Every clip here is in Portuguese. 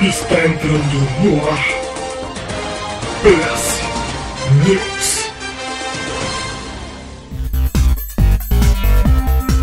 Está entrando no ar. PS News.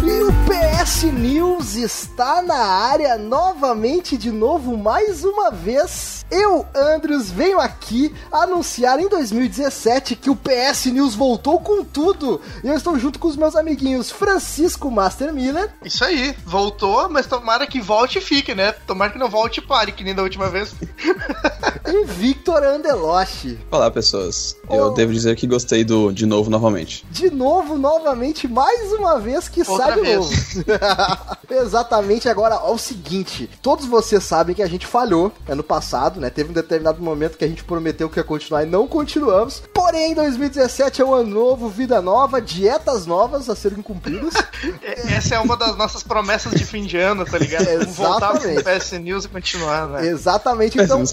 E o PS News está na área novamente, de novo, mais uma vez. Eu, Andrews, venho aqui anunciar em 2017 que o PS News voltou com tudo. E eu estou junto com os meus amiguinhos Francisco Master Miller. Isso aí, voltou, mas tomara que volte e fique, né? Tomara que não volte e pare, que nem da última vez. e Victor Andeloche. Olá, pessoas. Eu Oh. devo dizer que gostei do De Novo novamente. De novo, novamente, mais uma vez que Outra sai de novo. Exatamente, agora, ó, o seguinte: todos vocês sabem que a gente falhou ano passado, né? Teve um determinado momento que a gente prometeu que ia continuar e não continuamos. Porém, 2017 é um ano novo, vida nova, dietas novas a serem cumpridas. E- Essa é uma das nossas promessas de fim de ano, tá ligado? Vamos voltar pro Exatamente. PS News e continuar, né? Exatamente, então.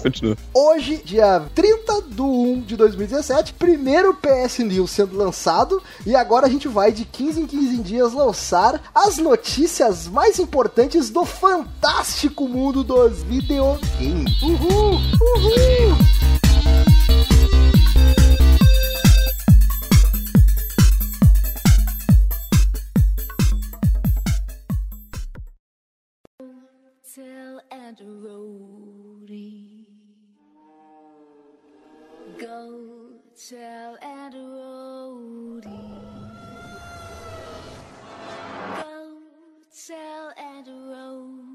Hoje, dia 30 do 1 de 2017, primeiro PS News sendo lançado, e agora a gente vai de 15 em 15 dias lançar as notícias mais importantes do fantástico mundo dos videogames. Uhul! Uhul! bad roadie. Go tell and a roadie. Go tell and a roadie.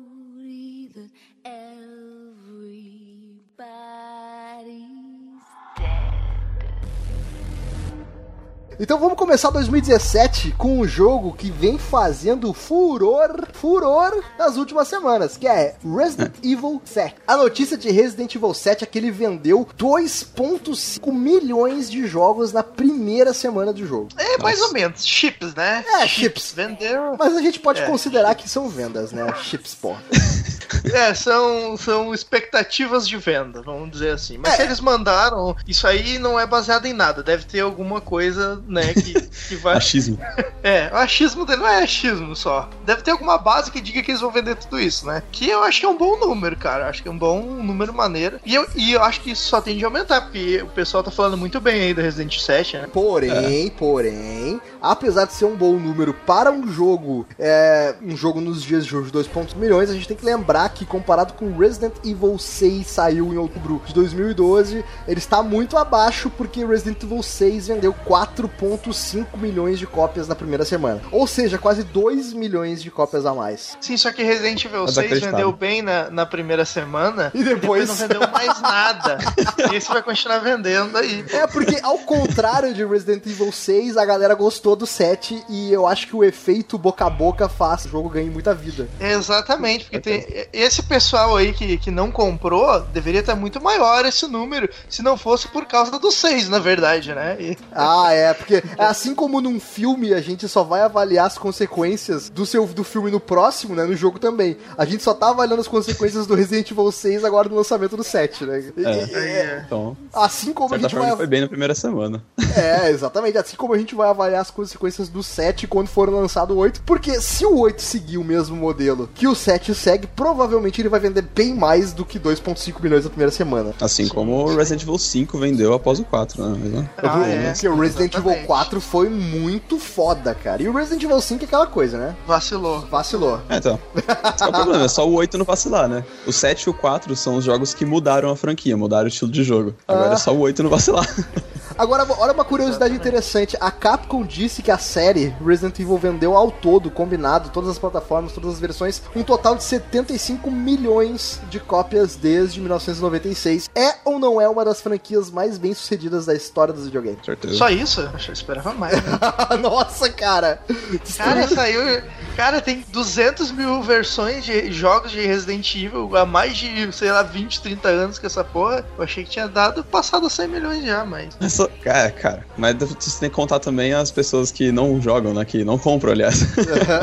Então vamos começar 2017 com um jogo que vem fazendo furor, furor nas últimas semanas, que é Resident Evil 7. A notícia de Resident Evil 7 é que ele vendeu 2.5 milhões de jogos na primeira semana do jogo. É mais ou menos, chips, né? É, chips. Venderam. Mas a gente pode É. considerar que são vendas, né? Chips, pô. É, são, são expectativas de venda, vamos dizer assim. Mas É. se eles mandaram, isso aí não é baseado em nada. Deve ter alguma coisa, né, que, que vai. Achismo. É, o achismo dele não é achismo só. Deve ter alguma base que diga que eles vão vender tudo isso, né? Que eu acho que é um bom número, cara. Acho que é um bom número maneiro. E eu, e eu acho que isso só tende a aumentar, porque o pessoal tá falando muito bem aí do Resident 7, né? Porém, porém, apesar de ser um bom número para um jogo, é, um jogo nos dias de hoje, 2 milhões, a gente tem que lembrar que comparado com Resident Evil 6 saiu em outubro de 2012, ele está muito abaixo porque Resident Evil 6 vendeu 4.5 milhões de cópias na primeira semana. Ou seja, quase 2 milhões de cópias a mais. Sim, só que Resident Evil Mas 6 acreditava. vendeu bem na, na primeira semana. E depois- não vendeu mais nada. e esse vai continuar vendendo aí. É, porque ao contrário de Resident Evil 6, a galera gostou do 7 e eu acho que o efeito boca a boca faz o jogo ganhe muita vida. Exatamente, porque tem, esse pessoal aí que, que não comprou deveria estar muito maior esse número, se não fosse por causa do 6, na verdade, né? E- Ah, é, porque assim como num filme a gente só vai avaliar as consequências do seu do filme no próximo, né? No jogo também. A gente só tá avaliando as consequências do Resident Evil 6 agora no lançamento do 7, né? E- É. e- aí, é. Então, Assim como a gente forma, vai. foi bem na primeira semana. É, exatamente. Assim como a gente vai avaliar as consequências do 7 quando for lançado o 8. Porque se o 8 seguir o mesmo modelo que o 7 segue, provavelmente ele vai vender bem mais do que 2,5 milhões na primeira semana. Assim como o Resident Evil 5 vendeu após o 4, né? Mas, né? Ah, é. Porque o Resident Evil Exatamente. 4 foi muito foda, cara. E o Resident Evil 5 é aquela coisa, né? Vacilou. Vacilou. É, então. Esse é o problema, é só o 8 não vacilar, né? O 7 e o 4 são os jogos que mudaram a franquia, mudaram o estilo de jogo. Agora Ah. é só o 8 não vacilar. Agora, olha uma curiosidade interessante. A Capcom disse que a série Resident Evil vendeu ao todo, combinado, todas as plataformas, todas as versões, um total de 75 milhões de cópias desde 1996. É ou não é uma das franquias mais bem sucedidas da história dos videogames? Certeza. Só isso? Acho que eu esperava mais. né? Nossa, cara! Cara, saiu. Cara, tem 200 mil versões de jogos de Resident Evil há mais de, sei lá, 20, 30 anos que essa porra. Eu achei que tinha dado passado a 100 milhões já, mas. É pessoas. Cara, mas você tem que contar também as pessoas que não jogam, né? Que não compram, aliás.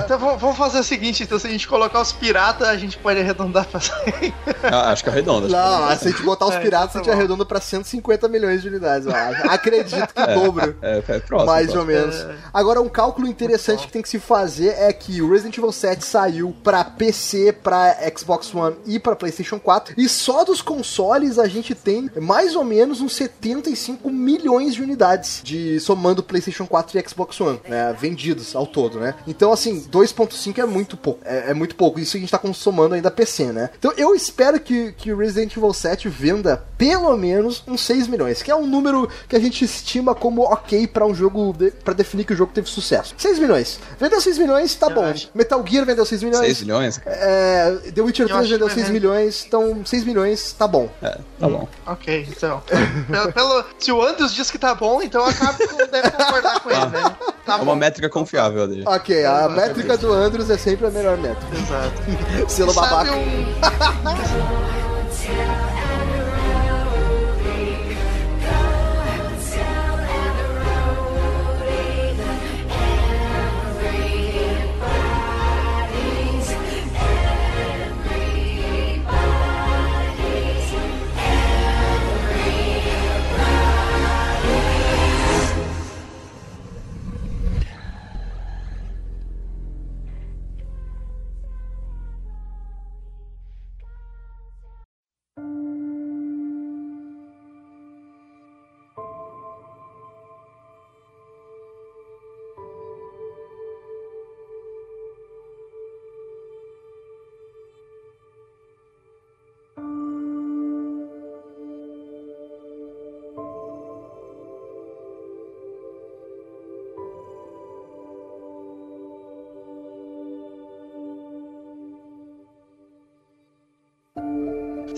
Então vamos fazer o seguinte, então se a gente colocar os piratas, a gente pode arredondar pra sair. Ah, acho que é redondo. acho que é Não, redondo. se a gente botar os É, piratas, tá a gente bom. arredonda pra 150 milhões de unidades, eu acho. Acredito que dobro. É, é próximo. mais próximo. ou menos. Agora, um cálculo interessante que tem que se fazer é que o Resident Evil 7 saiu pra PC, pra Xbox One e pra PlayStation 4. E só dos consoles a gente tem mais ou menos uns 75 milhões de unidades, de somando PlayStation 4 e Xbox One, né, vendidos ao todo, né? Então, assim, 2.5 é muito pouco. É, é muito pouco. Isso a gente tá somando ainda PC, né? Então, eu espero que, que Resident Evil 7 venda pelo menos uns 6 milhões, que é um número que a gente estima como ok pra um jogo, de, pra definir que o jogo teve sucesso. 6 milhões. Vendeu 6 milhões, tá Eu bom. acho. Metal Gear vendeu 6 milhões. 6 milhões? É, The Witcher Eu 3 acho vendeu que 6 vai- milhões, então 6 milhões tá bom. É, tá bom. Ok, então. Pelo, pelo- se o Andrews diz que tá bom, então eu acabo que deve concordar com ele, né? Tá É uma bom. métrica confiável dele. Ok, a métrica do Andrews é sempre a melhor métrica. Exato. Selo Sabe babaca. um...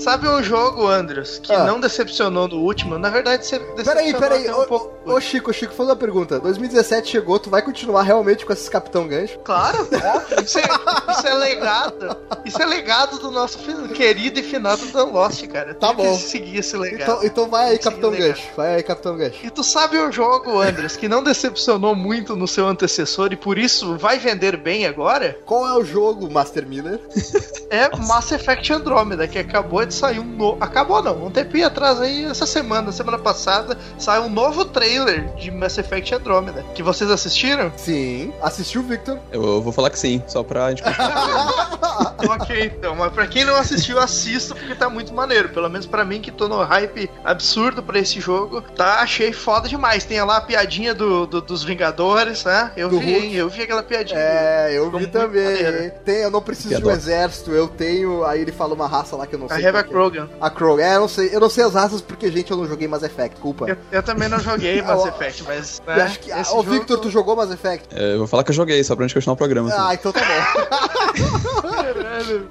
Sabe um jogo, Andrews, que Ah. não decepcionou no último? Na verdade, você decepcionou Peraí, peraí. até Ô, um pouco. ô, Chico, Chico, faz uma pergunta. 2017 chegou, tu vai continuar realmente com esses Capitão Gancho? Claro, óbvio. Isso é, isso é legado. Isso é legado do nosso querido e finado Dan Lost, cara. Tá bom. seguir esse legado. Então, então vai aí, Capitão. Gancho. Vai aí, Capitão Gancho. E tu sabe um jogo, Andres, que não decepcionou muito no seu antecessor e por isso vai vender bem agora? Qual é o jogo, Master Miller? É Mass Effect Andromeda, que acabou de sair um novo. Acabou não, um tempinho atrás aí, essa semana, semana passada, saiu um novo trailer de Mass Effect Andromeda. Que vocês assistiram? Sim. Assistiu o Victor? Eu, eu vou falar que sim, só pra gente continuar. ok, então, mas pra quem não assistiu, assista porque tá muito maneiro. Pelo menos pra mim, que tô no hype absurdo pra esse jogo, tá? Achei foda demais. Tem lá a piadinha do, do- dos Vingadores, né? Eu Do vi, Hulk. hein? Eu vi aquela piadinha. É, eu Ficou vi também. maneiro. Tem, eu não preciso de um exército, eu tenho. Aí ele fala uma raça lá que eu não A sei. É. Krogan. A Krog. É, eu não sei. Eu não sei as raças porque, gente, eu não joguei Mass Effect. Desculpa. Eu, eu também não joguei Mass Effect, mas. Eu Né, acho que. esse Ô, jogo- Victor, tu jogou Mass Effect? É, eu vou falar que eu joguei, só pra gente continuar o programa. assim. Ah, então tá bom. Caralho.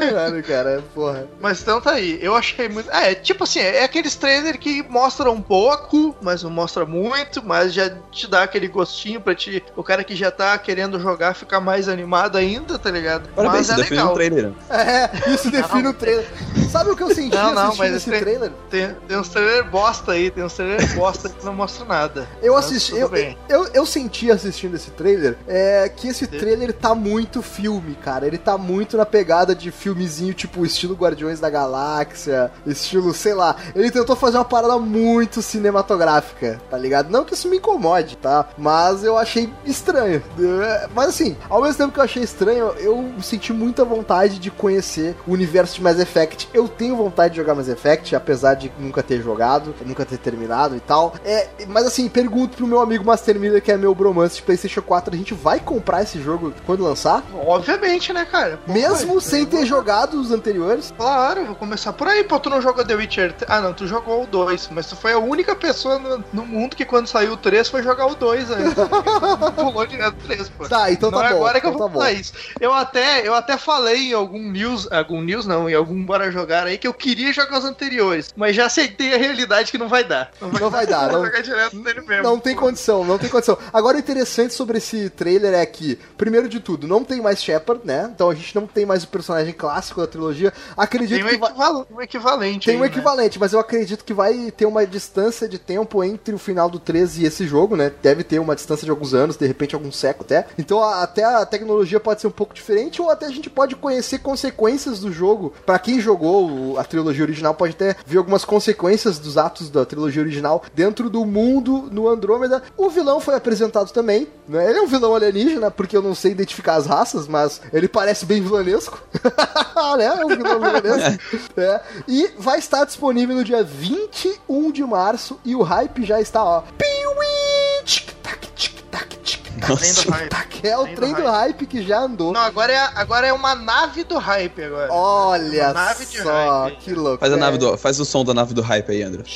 Caralho, cara, porra. Mas então tá aí. Eu achei muito. É, tipo assim, é aqueles trailers que mostram um pouco, mas não mostra muito, mas já te dá aquele gostinho pra ti. O cara que já tá querendo jogar ficar mais animado ainda, tá ligado? Parabéns, mas é legal. um trailer. É, isso define o trailer. Sabe o que eu senti Não, não, assistindo mas esse esse- trailer? Tem, tem uns trailers bosta aí, tem uns trailers bosta que não mostra nada. Eu assisti, eu, bem. eu, eu senti assistindo esse trailer é, que esse trailer tá muito filme, cara. Ele tá muito na pegada de filmezinho, tipo, estilo Guardiões da Galáxia, estilo, sei lá. Ele tentou fazer uma parada muito cinematográfica, tá ligado? Não que isso me incomode, tá? Mas eu achei estranho. É, Mas assim, ao mesmo tempo que eu achei estranho, eu senti muita vontade de conhecer o universo de Mass Effect. Eu tenho vontade de jogar Mass Effect, apesar de nunca ter jogado, nunca ter terminado e tal. É, mas assim, pergunto pro meu amigo Master Miller, que é meu bromance de PlayStation 4, a gente vai comprar esse jogo quando lançar? Obviamente, né, cara? Pô, Mesmo vai, sem eu vou- ter jogado os anteriores? Claro, vou começar por aí. Pô, tu não jogou The Witcher? Ah, não, tu jogou o 2, mas tu foi a única pessoa no, no mundo que quando saiu o 3 foi jogar o 2 ainda. Pulou direto o 3, pô. Tá, então não tá é bom. agora que eu então vou tá bom. falar isso. Eu até, eu até falei em algum news, algum news não, em algum Bora Jogar aí, que eu queria jogar os anteriores, mas já aceitei a realidade que não vai dar. Não vai dar, Vou não- jogar direto nele mesmo. Não tem condição, não tem condição. Agora, o interessante sobre esse trailer é que, primeiro de tudo, não tem mais Shepard, né? Então a gente não tem mais o personagem clássico da trilogia. Acredito Tem um, que vai... equival- um equivalente Tem aí, um né? equivalente, mas eu acredito que vai ter uma distância de tempo entre o final do 13 e esse jogo, né? Deve ter uma distância de alguns anos, de repente algum século até. Então a- até a tecnologia pode ser um pouco diferente, ou até a gente pode conhecer consequências do jogo. Pra quem jogou a trilogia original, pode até ver algumas consequências dos atos da trilogia original dentro do mundo no Andrômeda. O vilão foi apresentado também, né? Ele é um vilão alienígena, porque eu não sei identificar as raças, mas ele parece bem vilanesco. né? É um vilão vilanesco. É. E vai estar disponível no dia 21 de março e o hype já está, ó. Piuí, tic-tac, tic-tac, tic-tac, Trem do hype. tic-tac. É o Trem do trem do hype que já andou. Não, agora é, agora é uma nave do hype agora. Olha Uma nave de só, hype. que louco. Faz, a é. nave do, faz o som da nave do hype aí, André.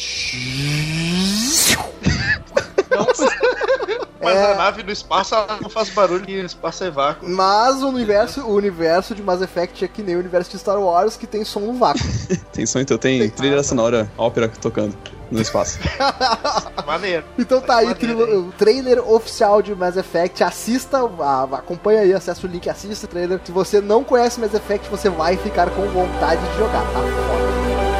Mas É. a nave no espaço ela não faz barulho e o espaço é vácuo. Mas o universo, o universo de Mass Effect é que nem o universo de Star Wars, que tem som no vácuo. Tem som, então tem trilha sonora, ópera tocando no espaço. Maneiro. Então tá aí o trailer oficial de Mass Effect. Assista, a- acompanha aí, acessa o link, assista o trailer. Se você não conhece Mass Effect, você vai ficar com vontade de jogar, tá? Foda.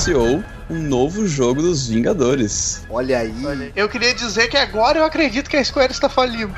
Anunciou um novo jogo dos Vingadores. Olha aí. Olha, eu queria dizer que agora eu acredito que a Square está falindo.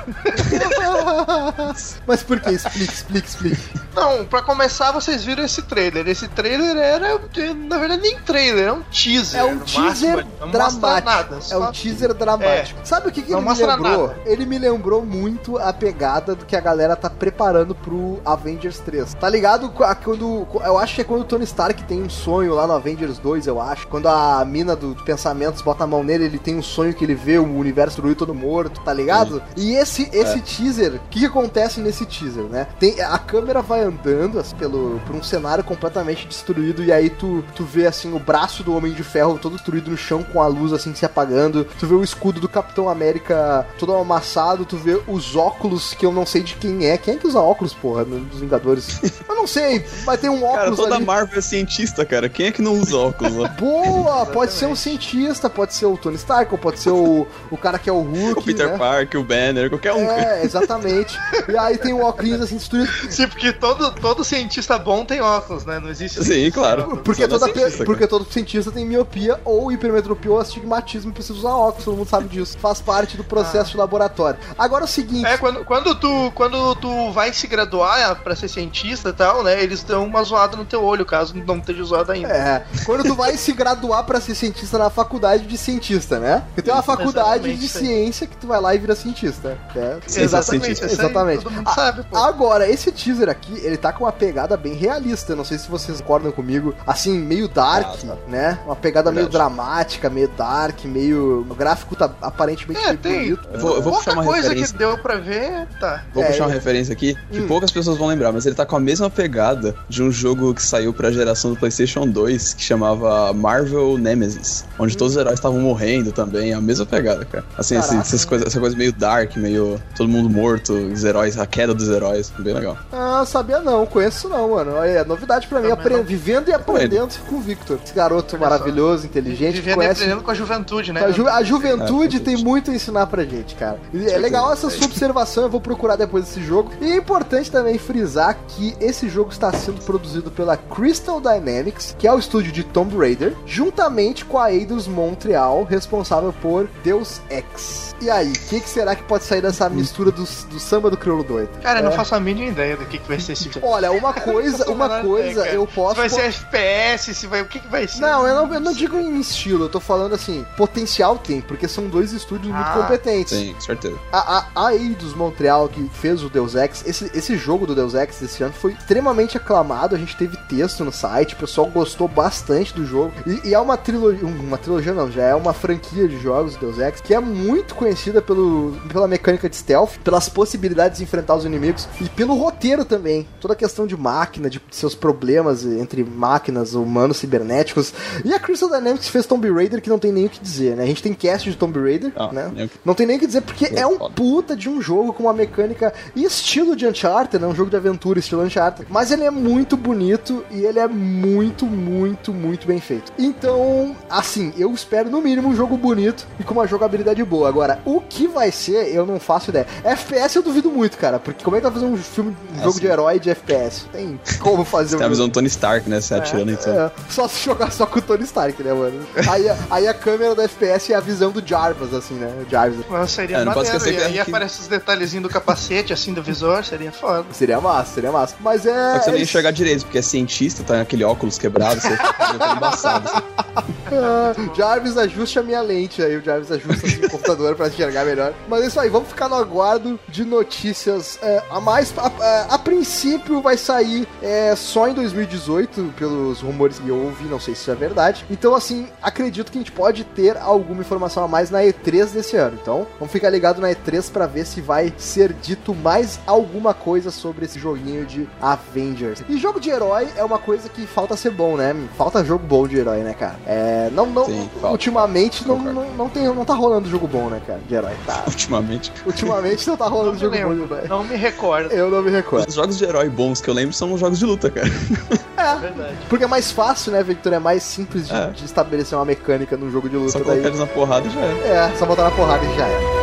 Mas por que? Explique, explique, explique. Não, pra começar, vocês viram esse trailer. Esse trailer era, na verdade, nem trailer, é um teaser. É um teaser máximo, dramático. nada, é um teaser dramático. Sabe o que, que ele me lembrou? nada. Ele me lembrou muito a pegada do que a galera tá preparando pro Avengers 3. Tá ligado? Quando. Eu acho que é quando o Tony Stark tem um sonho lá no Avengers 2, eu acho. Quando a mina do, do pensamentos bota a mão nele, ele tem um sonho que ele vê o universo destruído todo morto, tá ligado? E esse, esse teaser, o que, que acontece nesse teaser, né? Tem, a câmera vai andando assim, pelo, por um cenário completamente destruído, e aí tu, tu vê assim o braço do Homem de Ferro todo destruído no chão com a luz assim se apagando. Tu vê o escudo do Capitão América todo amassado, tu vê os óculos que eu não sei de quem é. Quem é que usa óculos, porra, dos Vingadores? eu não sei, mas tem um Cara, óculos toda ali. Marvel é cientista, cara. Quem é que não usa óculos lá? Boa! Pode ser um cientista, pode ser o Tony Stark, ou pode ser o, o cara que é o Hulk. O Peter né? Parker, o Banner, qualquer um. É, exatamente. E aí tem o óculos assim destruído. Sim, porque todo, todo cientista bom tem óculos, né? Não existe. Sim, claro. Porque, toda, cientista, porque todo cientista tem miopia ou hipermetropia ou astigmatismo e precisa usar óculos, todo mundo sabe disso. Faz parte do processo de laboratório. Agora é o seguinte. É, quando, quando, tu, quando tu vai se graduar pra ser cientista e tal, né? Eles dão uma zoada no teu olho, caso não esteja zoado ainda. É, quando tu vai se graduar pra ser cientista na faculdade de cientista, né? Porque tem uma faculdade exatamente, de aí. ciência que tu vai lá e vira cientista. né? Ciência Exatamente, aí Exatamente. todo mundo A- sabe, pô. Agora, esse teaser aqui, ele tá com uma pegada bem realista. Não sei se vocês concordam comigo. Assim, meio dark, Ah, tá. né? Uma pegada meio Verdade. dramática, meio dark, meio. O gráfico tá aparentemente É, tem. bonito. Eu vou, eu vou puxar uma coisa referência. que deu pra ver, tá. Vou É, puxar uma eu- referência aqui que Hum. poucas pessoas vão lembrar, mas ele tá com a mesma pegada de um jogo que saiu pra geração do PlayStation 2 que chamava Marvel Nemesis, onde todos os heróis estavam morrendo também, é a mesma pegada, cara. Assim, esse- essas coisas, essa coisa meio dark, meio todo mundo morto, os heróis, a queda dos heróis, bem legal. Ah, sabia não, conheço não, mano. É novidade pra mim, vivendo e aprendendo com o Victor. Esse garoto maravilhoso, inteligente, Vivendo e conhece aprendendo com a juventude, né? A, ju- a juventude É, tem muito a ensinar pra gente, cara. E é legal essa sua observação, eu vou procurar depois desse jogo. E é importante também frisar que esse jogo está sendo produzido pela Crystal Dynamics, que é o estúdio de Tomb Raider, juntamente com a Eidos Montreal, responsável por Deus Ex. E aí, o que, que será que pode sair dessa mistura do, do samba do crioulo doido? Cara, eu É. não faço a mínima ideia do que, que vai ser esse jogo. Olha, uma coisa, uma coisa cara. eu Se posso... vai ser FPS, se vai. O que, que vai ser? Não, eu não, eu não digo em estilo, eu tô falando assim, potencial tem, porque são dois estúdios muito Ah, competentes. Sim, com certeza. A, a, a Eidos Montreal, que fez o Deus Ex, esse, esse jogo do Deus Ex desse ano foi extremamente aclamado. A gente teve texto no site, o pessoal gostou bastante do jogo. E e é uma trilogia, uma trilogia não, já é uma franquia de jogos Deus Ex que é muito conhecida pelo, pela mecânica de stealth, pelas possibilidades de enfrentar os inimigos e pelo roteiro também. Toda a questão de máquina, de seus problemas entre máquinas, humanos, cibernéticos. E a Crystal Dynamics fez Tomb Raider que não tem nem o que dizer, né? A gente tem cast de Tomb Raider, Ah, né? Não tem nem o que dizer porque É é um foda. puta de um jogo com uma mecânica e estilo de Uncharted, né? Um jogo de aventura estilo Uncharted. Mas ele é muito bonito e ele é muito, muito, muito bem feito. Então, assim, eu espero no mínimo um jogo bonito e com uma jogabilidade boa. Agora, o que vai ser, eu não faço ideia. FPS eu duvido muito, cara, porque como é que vai fazer um filme, um É, jogo de herói de FPS? Tem como fazer Tem a um visão do Tony Stark, né? Você atirando em tudo. é, só se jogar só com o Tony Stark, né, mano? Aí, a- aí a câmera do FPS é a visão do Jarvis, assim, né? O Jarvis. Mas seria É, não maneiro. E aí que- aparece os detalhezinhos do capacete, assim, do visor, seria foda. Seria massa, seria massa. Mas é. Só que você nem é ia enxergar direito, porque é cientista, tá naquele óculos quebrado, você fica embaçado. assim. Jarvis, ajuste a minha lente aí. O Jarvis ajusta assim, o computador pra enxergar melhor. Mas é isso aí, vamos ficar no aguardo de notícias é, a mais. A, a- a princípio vai sair é, só em 2018, pelos rumores que eu ouvi, não sei se isso é verdade. Então, assim, acredito que a gente pode ter alguma informação a mais na E3 desse ano. Então, vamos ficar ligado na E3 pra ver se vai ser dito mais alguma coisa sobre esse joguinho de Avengers. E jogo de herói é uma coisa que falta ser bom, né? Falta jogo bom de herói, né, cara? É, não, não, Sim, ultimamente não, não, não, tem, não tá rolando jogo bom, né, cara, de herói. Tá. Ultimamente. Ultimamente não tá rolando jogo bom lembro, herói. não me recordo. Eu não me recordo. Os jogos de herói bons que eu lembro são os jogos de luta, cara. É, Verdade. porque é mais fácil, né, Victor? É mais simples de, É. de estabelecer uma mecânica num jogo de luta Só daí. colocar eles na porrada e já era. É, só botar na porrada e já é.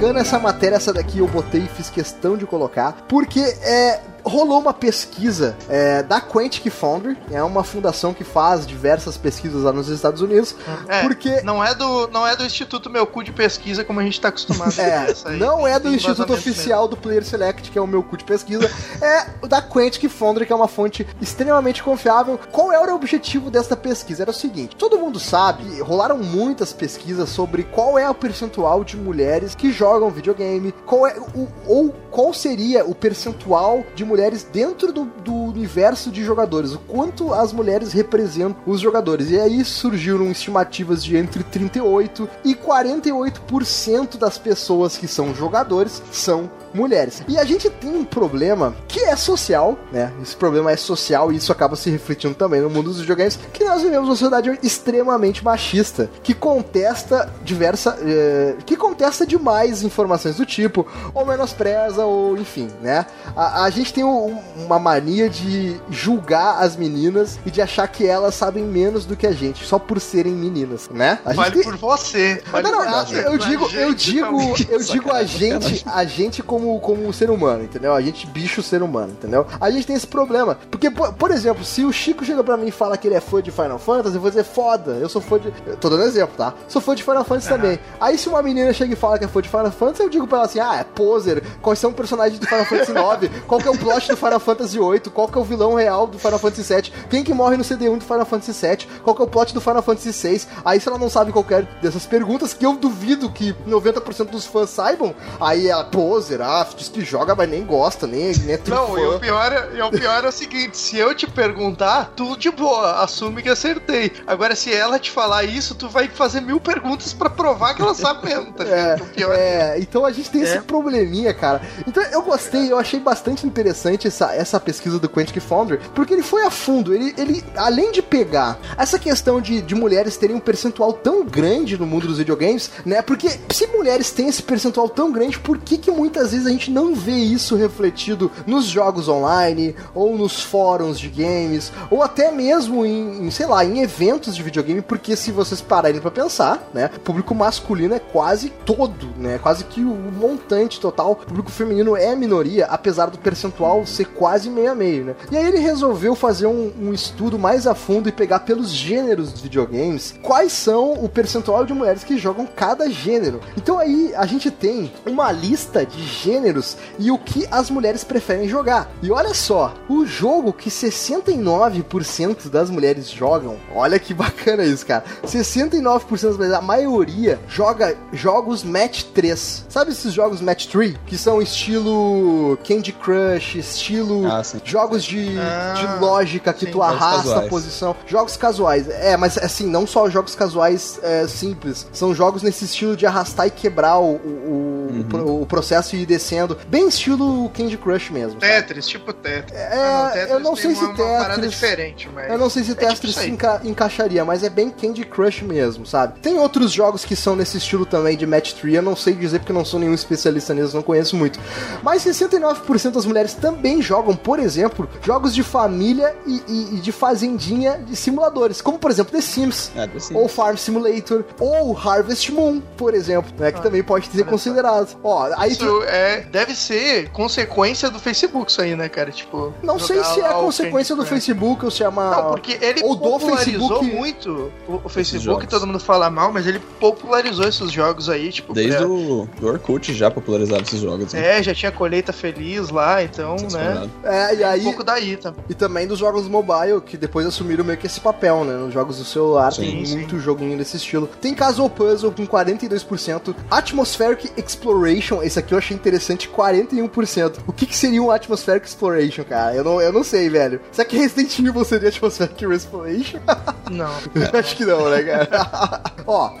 Bacana essa matéria, essa daqui eu botei e fiz questão de colocar, porque é, rolou uma pesquisa é, da Quantic Foundry, é uma fundação que faz diversas pesquisas lá nos Estados Unidos, É, porque não é do não é do Instituto Meu Cu de Pesquisa como a gente tá acostumado a É, não é do Instituto Oficial do Player Select, que é o meu cu de pesquisa, é da Quantic Foundry, que é uma fonte extremamente confiável. Qual era o objetivo desta pesquisa? Era o seguinte: todo mundo sabe, rolaram muitas pesquisas sobre qual é o percentual de mulheres que jogam videogame, qual é o, ou qual seria o percentual de mulheres dentro do, do universo de jogadores, o quanto as mulheres representam os jogadores. E aí surgiram estimativas de entre 38 e 48% das pessoas que são jogadores são mulheres. E a gente tem um problema que é social, né? Esse problema é social e isso acaba se refletindo também no mundo dos videogames, que nós vivemos uma sociedade extremamente machista, que contesta diversa, eh, que contesta demais informações do tipo, ou menospreza, ou enfim, né? A, a gente tem um- uma mania de julgar as meninas e de achar que elas sabem menos do que a gente, só por serem meninas, né? A Vale tem- por você. não, Vale não, por eu- digo, eu digo, não. eu digo a gente, a gente como, como ser humano, entendeu? A gente bicho ser humano, entendeu? A gente tem esse problema. Porque, por, por exemplo, se o Chico chega pra mim e fala que ele é fã de Final Fantasy, eu vou dizer foda, eu sou fã de. Eu tô dando exemplo, tá? Sou fã de Final Fantasy também. Aí se uma menina chega e fala que é fã de Final Fantasy, eu digo pra ela assim: ah, é poser, quais são os personagens do Final Fantasy IX, qual que é o plot do Final Fantasy VIII, qual que é o vilão real do Final Fantasy VII, quem que morre no CD1 do Final Fantasy VII, qual que é o plot do Final Fantasy VI. Aí se ela não sabe qualquer dessas perguntas, que eu duvido que 90% dos fãs saibam, aí ela, poser, ah, diz que joga, mas nem gosta, nem, nem é Não, e o, pior é, e o pior é o seguinte: se eu te perguntar, tu de boa, assume que acertei. Agora, se ela te falar isso, tu vai fazer mil perguntas pra provar que ela sabe mesmo, tá É, ligado? O pior é. é, então a gente tem esse É. probleminha, cara. Então eu gostei, eu achei bastante interessante essa, essa pesquisa do Quantic Foundry, porque ele foi a fundo. Ele, ele além de pegar essa questão de, de mulheres terem um percentual tão grande no mundo dos videogames, né? Porque se mulheres têm esse percentual tão grande, por que, que muitas vezes a gente não vê isso refletido nos jogos online, ou nos fóruns de games, ou até mesmo em, em, sei lá, em eventos de videogame? Porque se vocês pararem pra pensar, né? O público masculino é quase todo, né? Quase que o montante total. O público feminino é minoria, apesar do percentual ser quase meio a meio, né? E aí ele resolveu fazer um, um estudo mais a fundo e pegar pelos gêneros dos videogames quais são o percentual de mulheres que jogam cada gênero. Então aí a gente tem uma lista de gêneros e o que as mulheres preferem jogar. E olha só, o jogo que 69% das mulheres jogam, olha que bacana isso, cara. 69% das mulheres, a maioria joga jogos Match 3. Sabe esses jogos Match 3? Que são estilo Candy Crush, estilo Ah, jogos de, Ah, de lógica que sim. tu arrasta a posição. Jogos casuais. É, mas assim, não só jogos casuais é, simples. São jogos nesse estilo de arrastar e quebrar o, o, o pro- o processo e ir descendo. Bem estilo Candy Crush mesmo. sabe? Tetris, tipo Tetris. É, Ah, Tetris eu não sei uma, se uma parada Tetris- diferente, mas... Eu não sei se é tipo Tetris se enca- encaixaria, mas é bem Candy Crush mesmo, sabe? Tem outros jogos que são nesse estilo também de Match 3, eu não sei dizer porque não sou nenhum especialista nisso, não conheço muito. Mas 69% das mulheres também jogam, por exemplo, jogos de família e, e- e de fazendinha de simuladores, como por exemplo The Sims. É, desse- Ou Farm Simulator, ou Harvest Moon, por exemplo, né? Que também pode ser considerado. Ó, aí tu- Isso é, deve ser consequência do Facebook isso aí, né, cara? Tipo, não sei se é consequência do. Facebook ou se é uma. Não, porque ele Ou do popularizou Facebook- muito o, o Facebook, todo mundo fala mal, mas ele popularizou esses jogos aí, tipo, Desde pra- o do Orkut já popularizava esses jogos. né? É, já tinha colheita feliz lá, então, né? É, e aí. Um pouco daí, tá? E também dos jogos mobile, que depois assumiram meio que esse papel, né? Nos jogos do celular Sim, tem sim. muito joguinho desse estilo. Tem Castle Puzzle com 42%. Atmospheric Exploration, esse aqui eu achei interessante, 41%. O que, que seria um Atmospheric Exploration, cara? Eu não, eu não sei, velho. Será que Resident Evil seria Atmospheric Exploration? Não. Acho que não, né, cara? Ó,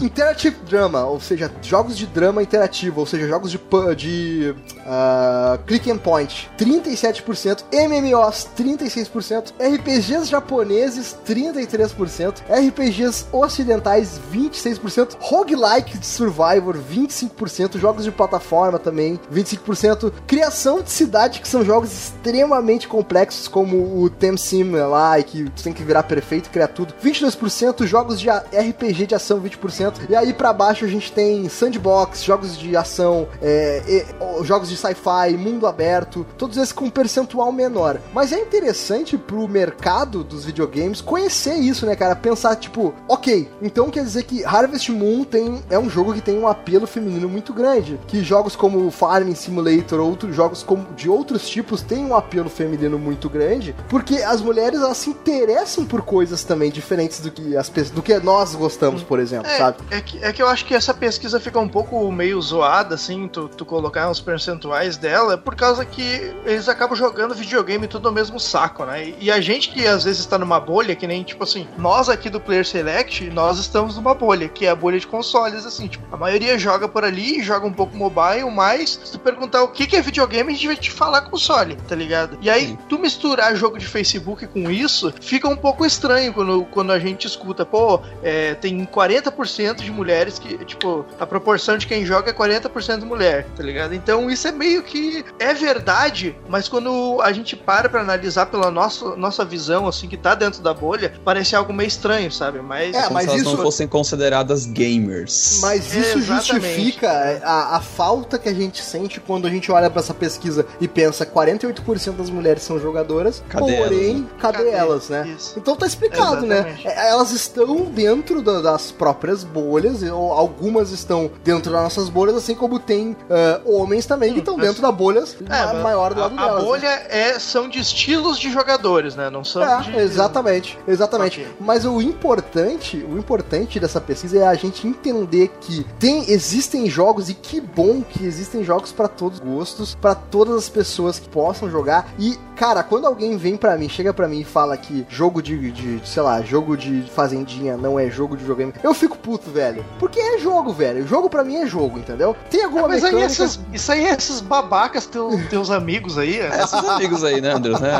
Interactive Drama, ou seja, jogos de drama interativo, ou seja, jogos de, de ah, click and point, 37%, MMOs, 36%, RPGs japoneses, 33%, RPGs ocidentais, 26%, roguelike de Survivor, 25%, jogos de plataforma também, 25%, criação de cidade, que são jogos extremamente complexos, como o Temsim lá, e que tu tem que virar perfeito, criar tudo, 22%, jogos de RPG de ação, 20%, e aí pra baixo a gente tem sandbox, jogos de ação, é, e- jogos de sci-fi, mundo aberto, todos esses com um percentual menor. Mas é interessante pro mercado dos videogames conhecer isso, né, cara? Pensar, tipo, ok, então quer dizer que Harvest Moon tem, é um jogo que tem um apelo feminino muito grande. Que jogos como Farming Simulator, outros jogos como, de outros tipos têm um apelo feminino muito grande, porque as mulheres elas se interessam por coisas também diferentes do que as do que nós gostamos, por exemplo, É, sabe? É, que, é que eu acho que essa pesquisa fica um pouco meio zoada, assim, tu, tu colocar uns percentuais dela, por causa que eles acabam jogando videogame tudo no mesmo saco, né? E, e a gente que às vezes tá numa bolha, que nem, tipo assim, nós aqui do Player Select, nós estamos numa bolha, que é a bolha de consoles, assim, tipo, a maioria joga por ali, joga um pouco mobile, mas se tu perguntar o que, que é videogame, a gente vai te falar console, tá ligado? E aí, Sim. tu misturar jogo de Facebook com isso, fica um pouco estranho quando, quando a gente escuta, pô, é, tem 40% de mulheres que, tipo, a proporção de quem joga é 40% mulher, tá ligado? Então isso é meio que é verdade, mas quando a gente para pra analisar pela nossa, nossa visão, assim, que tá dentro da bolha, parece algo meio estranho, sabe? Mas. É, Como mas se elas isso- não fossem consideradas gamers. Mas isso Exatamente. justifica a, a falta que a gente sente quando a gente olha pra essa pesquisa e pensa 48% das mulheres são jogadoras, Cadê porém, elas, né? cadê, Cadê? elas, né? Isso. Então tá explicado, né? É, Elas estão dentro da- das próprias bolhas, ou algumas estão dentro das nossas bolhas, assim como tem ah, homens também que Sim, estão dentro da bolha É, ma- mas maior do a, lado a delas. né? bolha é, são de estilos de jogadores, né? Não são É, de. exatamente, exatamente. Ok. Mas o importante, o importante dessa pesquisa é a gente entender que tem, existem jogos e que bom que existem jogos pra todos os gostos, pra todas as pessoas que possam jogar. E, cara, quando alguém vem pra mim, chega pra mim e fala que jogo de, de, sei lá, jogo de fazendinha não é jogo de videogame, eu fico puto, velho. Porque é jogo, velho. Jogo pra mim é jogo, entendeu? Tem alguma Mas aí mecânica... esses, isso aí é esses babacas, teu, teus amigos aí. é. Esses amigos aí, né, Andrews? Né?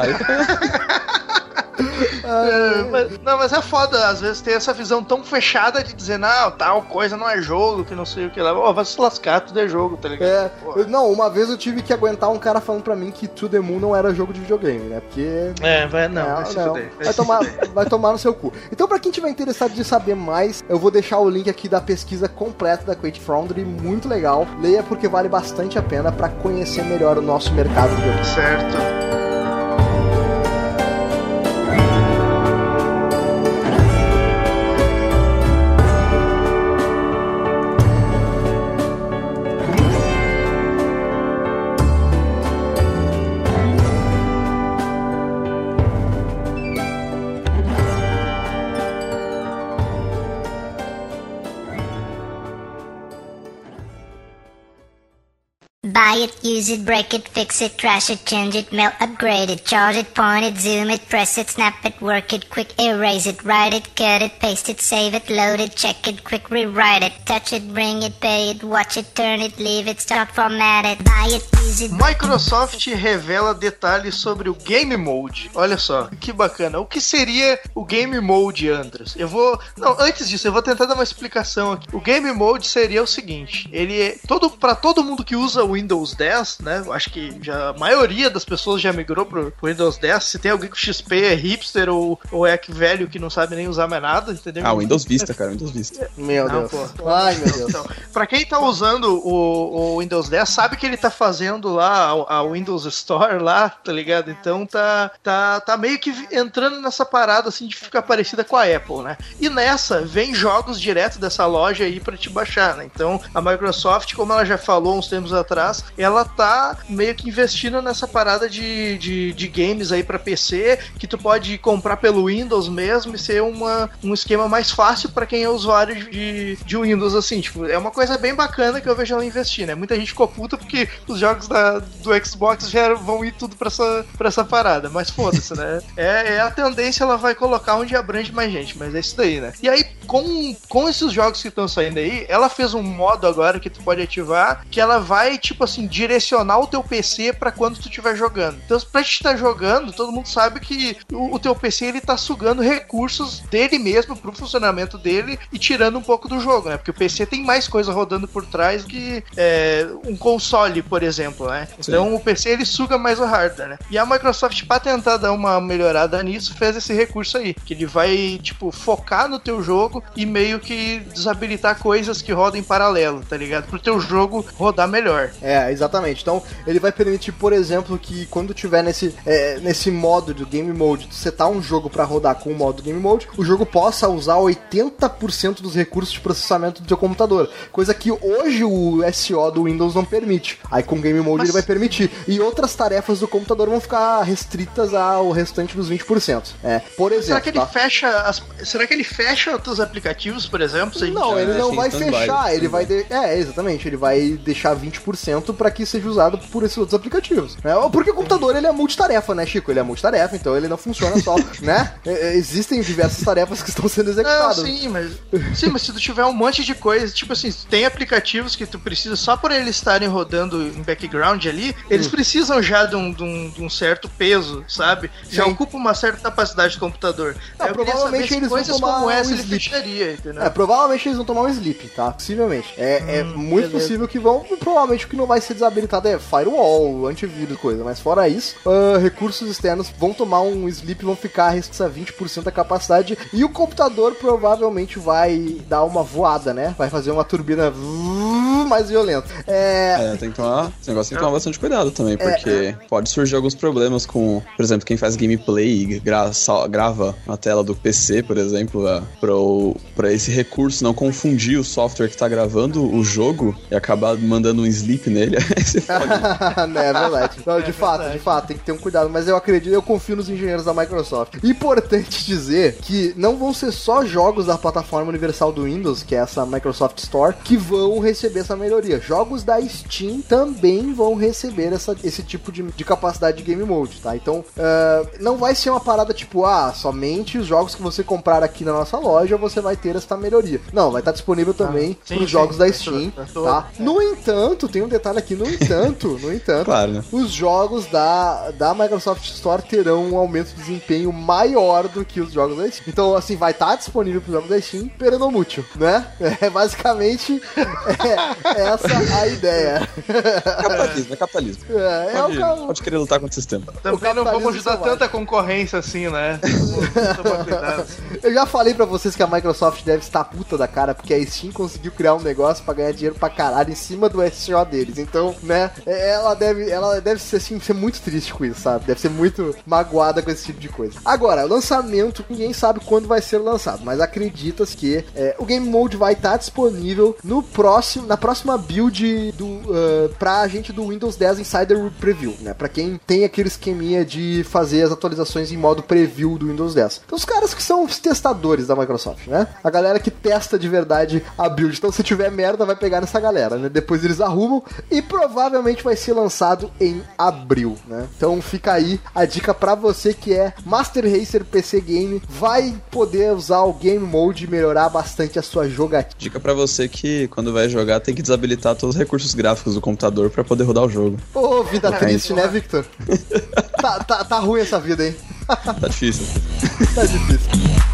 É, mas- não, mas é foda, às vezes, ter essa visão tão fechada de dizer, não, tal coisa não é jogo, que não sei o que lá. Ô, vai se lascar, tudo é jogo, tá ligado? É, eu- não, uma vez eu tive que aguentar um cara falando pra mim que To The Moon não era jogo de videogame, né? Porque É, vai, não, Não, vai se não. fuder. Vai tomar, vai tomar no seu cu. Então, pra quem tiver interessado de saber mais, eu vou deixar o link aqui da pesquisa completa da Quake Foundry, muito legal. Leia porque vale bastante a pena pra conhecer melhor o nosso mercado de jogos. Certo. Buy it, use it, break it, fix it, trash it, change it, mail, upgrade it, charge it, point it, zoom it, press it, snap it, work it, quick erase it, write it, cut it, paste it, save it, load it, check it, quick rewrite it, touch it, bring it, pay it, watch it, turn it, leave it, format it, buy it, use it. Microsoft revela detalhes sobre o Game Mode. Olha só, que bacana. O que seria o Game Mode, Andras? Eu vou. Não, antes disso, eu vou tentar dar uma explicação aqui. O Game Mode seria o seguinte: ele é todo para todo mundo que usa o Windows 10, né? Eu acho que já a maioria das pessoas já migrou pro, pro Windows 10. Se tem alguém com XP é hipster ou, ou é que velho que não sabe nem usar mais nada, entendeu? Ah, Windows Vista, cara, Windows Vista. Meu Não, Deus. pô. Ai, meu Deus. Então, pra quem tá usando o, o Windows 10, sabe que ele tá fazendo lá a, a Windows Store lá, tá ligado? Então tá, tá, tá meio que entrando nessa parada assim de ficar parecida com a Apple, né? E nessa vem jogos direto dessa loja aí pra te baixar, né? Então a Microsoft, como ela já falou uns tempos atrás, ela tá meio que investindo nessa parada de, de, de games aí pra PC que tu pode comprar pelo Windows mesmo e ser uma, um esquema mais fácil pra quem é usuário de, de Windows, assim, tipo, é uma coisa bem bacana que eu vejo ela investir, né? Muita gente ficou puta porque os jogos da, do Xbox já vão ir tudo pra essa, pra essa parada, mas foda-se, né? É, é a tendência, ela vai colocar onde abrange mais gente, mas é isso daí, né? E aí, com, com esses jogos que estão saindo aí, ela fez um modo agora que tu pode ativar, que ela vai, tipo assim, direcionar o teu PC pra quando tu estiver jogando. Então, pra gente estar jogando, todo mundo sabe que o, o teu PC, ele tá sugando recursos dele mesmo pro funcionamento dele e tirando um pouco do jogo, né? Porque o PC tem mais coisa rodando por trás que é, um console, por exemplo, né? Então o PC ele suga mais o hardware, né? E a Microsoft, pra tentar dar uma melhorada nisso, fez esse recurso aí, que ele vai, tipo, focar no teu jogo e meio que desabilitar coisas que rodam em paralelo, tá ligado? Pro teu jogo rodar melhor. É, exatamente. Então, ele vai permitir, por exemplo, que quando tiver nesse, é, nesse modo do Game Mode, tu setar um jogo pra rodar com o modo Game Mode, o jogo possa usar 80% dos recursos de processamento do teu computador. Coisa que hoje o SO do Windows não permite. Aí com o Game Mode Mas- ele vai permitir. E outras tarefas do computador vão ficar restritas ao restante dos 20%. É, por exemplo. Será que ele tá? fecha as, será que ele fecha os teus aplicativos, por exemplo? Se a gente- Não, ele não deixa vai stand-by, fechar, ele vai. de- É, exatamente, ele vai deixar 20% pra que seja usado por esses outros aplicativos. Né? Porque o computador ele é multitarefa, né, Chico? Ele é multitarefa, então ele não funciona só, né? É, é, Existem diversas tarefas que estão sendo Não, executadas. sim, mas. Sim, mas se tu tiver um monte de coisa, tipo assim, tem aplicativos que tu precisa só por eles estarem rodando em background ali, Hum. eles precisam já de um, de um- de um certo peso, sabe? Já Sim. ocupa uma certa capacidade do computador. Ah, eu queria provavelmente eles vão tomar como essa um ele sleep. fecharia, entendeu? É, provavelmente eles vão tomar um sleep, tá? Possivelmente. É, é muito Hum, beleza. possível que vão. Provavelmente que não vai ser desabilitado é firewall, antivírus, coisa. Mas fora isso, ah, recursos externos vão tomar um sleep, vão ficar restritos a 20% da capacidade. E o computador provavelmente vai dar uma voada, né? Vai fazer uma turbina mais violenta. É. É, tem que tomar, esse negócio tem que tomar bastante cuidado também, porque pode surgir alguns problemas com, por exemplo, quem faz gameplay e gra- grava na tela do PC, por exemplo, é, pro- pra esse recurso não confundir o software que tá gravando o jogo e acabar mandando um sleep nele, aí você pode. né, é verdade. Não, de É fato, verdade. de fato, tem que ter um cuidado, mas eu acredito, eu confio nos engenheiros da Microsoft. Importante dizer que não vão ser só jogos da plataforma universal do Windows, que é essa Microsoft Store, que vão receber essa melhoria. Jogos da Steam também vão receber essa, esse tipo de, de capacidade de Game Mode, tá? Então, ah, não vai ser uma parada tipo, ah, somente os jogos que você comprar aqui na nossa loja você vai ter essa melhoria. Não, vai estar disponível também sim, para os sim, jogos da pra Steam, tudo, pra tudo. tá? No entanto, tem um detalhe aqui, no entanto, no entanto, Claro, né? os jogos da, da Microsoft Store terão um aumento de desempenho maior do que os jogos da Steam. Então, assim, vai estar disponível para os jogos da Steam, perenomútil, né? É basicamente é, essa a ideia. Capitalismo, é capitalismo. É, é o Pode, ca- pode querer lutar contra o sistema. Também não vamos ajudar tanta concorrência assim, né? Eu já falei pra vocês que a Microsoft deve estar puta da cara, porque a Steam conseguiu criar um negócio pra ganhar dinheiro pra caralho em cima do SO deles. Então, né, ela deve, ela deve ser, assim, ser muito triste com isso, sabe? Deve ser muito magoada com esse tipo de coisa. Agora, lançamento, ninguém sabe quando vai ser lançado, mas acredita-se que é, o Game Mode vai estar disponível no próximo, na próxima build do, uh, pra gente do Windows 10 Insider Preview, né? Pra quem tem aquele esqueminha de fazer as atualizações em modo preview do Windows 10. Então, os caras que são os testadores da Microsoft, né? A galera que testa de verdade a build. Então, se tiver merda, vai pegar nessa galera, né? Depois eles arrumam e provavelmente vai ser lançado em abril, né? Então, fica aí a dica pra você que é Master Racer PC Game, vai poder usar o Game Mode e melhorar bastante a sua jogatina. Dica pra você que quando vai jogar tem que desabilitar todos os recursos gráficos do computador pra poder rodar o jogo. Ô, vida triste, né, Victor? tá, tá, tá ruim essa vida, hein? Tá difícil. Tá difícil.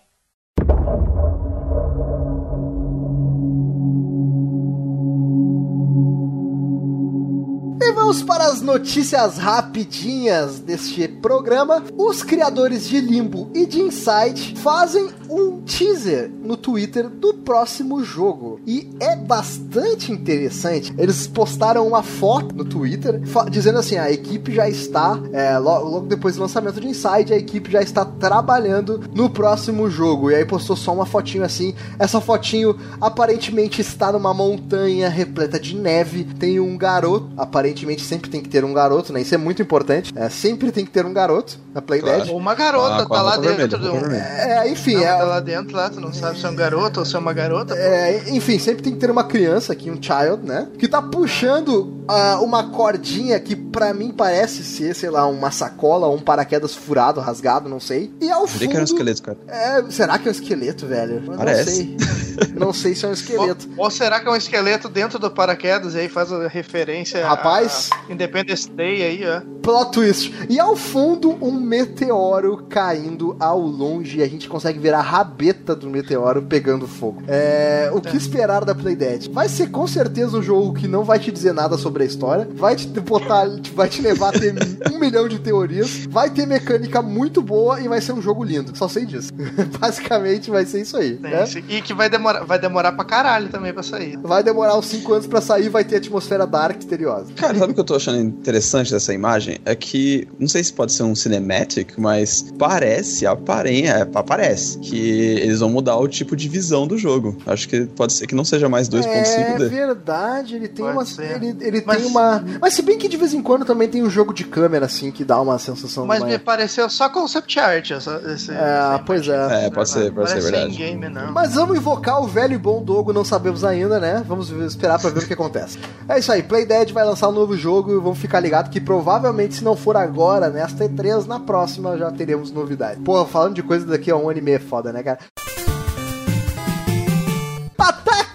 E vamos para as notícias rapidinhas deste programa. Os criadores de Limbo e de Inside fazem um teaser no Twitter do próximo jogo. E é bastante interessante. Eles postaram uma foto no Twitter dizendo assim: a equipe já está, é, lo- logo depois do lançamento de Inside, a equipe já está trabalhando no próximo jogo. E aí postou só uma fotinho assim. Essa fotinho aparentemente está numa montanha repleta de neve. Tem um garoto, aparentemente sempre tem que ter um garoto, né? Isso é muito importante. É, sempre tem que ter um garoto na Playdead. Claro. Ou uma garota Ah, tá lá dentro do. vermelha. É, enfim, Não, é, tá lá dentro, lá, tu não sabe se é um garoto ou se é uma garota. É, enfim, sempre tem que ter uma criança aqui, um child, né? Que tá puxando ah, uma cordinha que pra mim parece ser, sei lá, uma sacola ou um paraquedas furado, rasgado, não sei. E ao Jurei fundo... que era um esqueleto, cara. É, será que é um esqueleto, velho? Eu Parece. Não sei. não sei se é um esqueleto. Ou, ou será que é um esqueleto dentro do paraquedas e aí faz a referência Rapaz. A Independence Day aí, ó. Plot twist. E ao fundo, um meteoro caindo ao longe. E a gente consegue ver a rabeta do meteoro pegando fogo. É, o que esperar da Playdead? Vai ser com certeza um jogo que não vai te dizer nada sobre a história. Vai te botar, vai te levar a ter um milhão de teorias. Vai ter mecânica muito boa e vai ser um jogo lindo. Só sei disso. Basicamente vai ser isso aí. Né? E que vai demorar, vai demorar pra caralho também pra sair. Vai demorar uns 5 anos pra sair, vai ter atmosfera dark misteriosa. Cara, sabe o que eu tô achando interessante dessa imagem? É que, não sei se pode ser um cinematic, mas parece, aparenha, aparece que eles vão mudar o tipo de visão do jogo. Acho que pode ser que não seja mais 2.5D. É verdade, ele tem Pode uma. ser. Ele, ele Mas- tem uma. Mas se bem que de vez em quando também tem um jogo de câmera, assim, que dá uma sensação Mas mais- me pareceu só concept art essa, esse, É, pois é. É, pode ser, pode ser verdade. game, não. Mas vamos invocar o velho e bom Dogo, não sabemos ainda, né? Vamos esperar pra ver o que acontece. É isso aí, Playdead vai lançar um novo jogo e vamos ficar ligado que provavelmente, se não for agora, nesta E3, na próxima já teremos novidade. Porra, falando de coisa daqui a um ano e meio é foda, né, cara?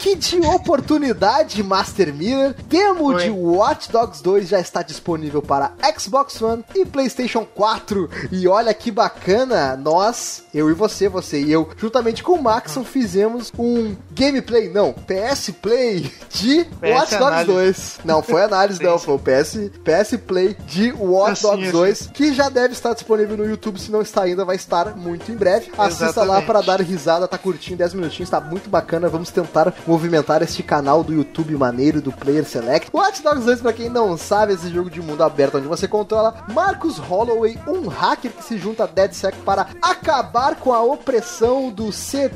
Ataque de oportunidade, Master Mirror. Demo Oi. de Watch Dogs 2 já está disponível para Xbox One e PlayStation 4. E olha que bacana, nós, eu e você, você e eu, juntamente com o Maxon, fizemos um gameplay, não, PS Play de PS Watch Dogs análise. 2. Não, foi análise, não, foi o PS, PS Play de Watch Assim, Dogs assim. 2, que já deve estar disponível no YouTube, se não está ainda, vai estar muito em breve. Assista lá Exatamente. para dar risada, tá curtinho, 10 minutinhos, tá muito bacana. Vamos tentar movimentar este canal do YouTube maneiro do Player Select. Watch Dogs 2, pra quem não sabe, esse jogo de mundo aberto onde você controla Marcus Holloway, um hacker que se junta a DeadSec para acabar com a opressão do CTOS,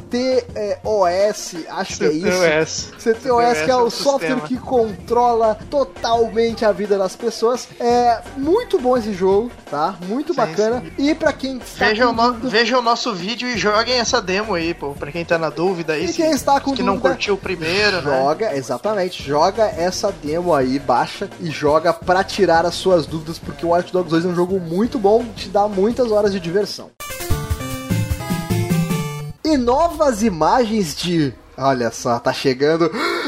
acho que é isso. CTOS. CTOS, que é o o software sistema. que controla totalmente a vida das pessoas. É muito bom esse jogo, tá? Muito Sim, bacana. E pra quem está Veja com o, no- o nosso vídeo e joguem essa demo aí, pô. Pra quem tá na dúvida aí. E quem está com que não dúvida, curtiu o primeiro, né? Joga, exatamente, joga essa demo aí, baixa e joga pra tirar as suas dúvidas, porque o Watch Dogs 2 é um jogo muito bom, te dá muitas horas de diversão. E novas imagens de. Olha só, tá chegando.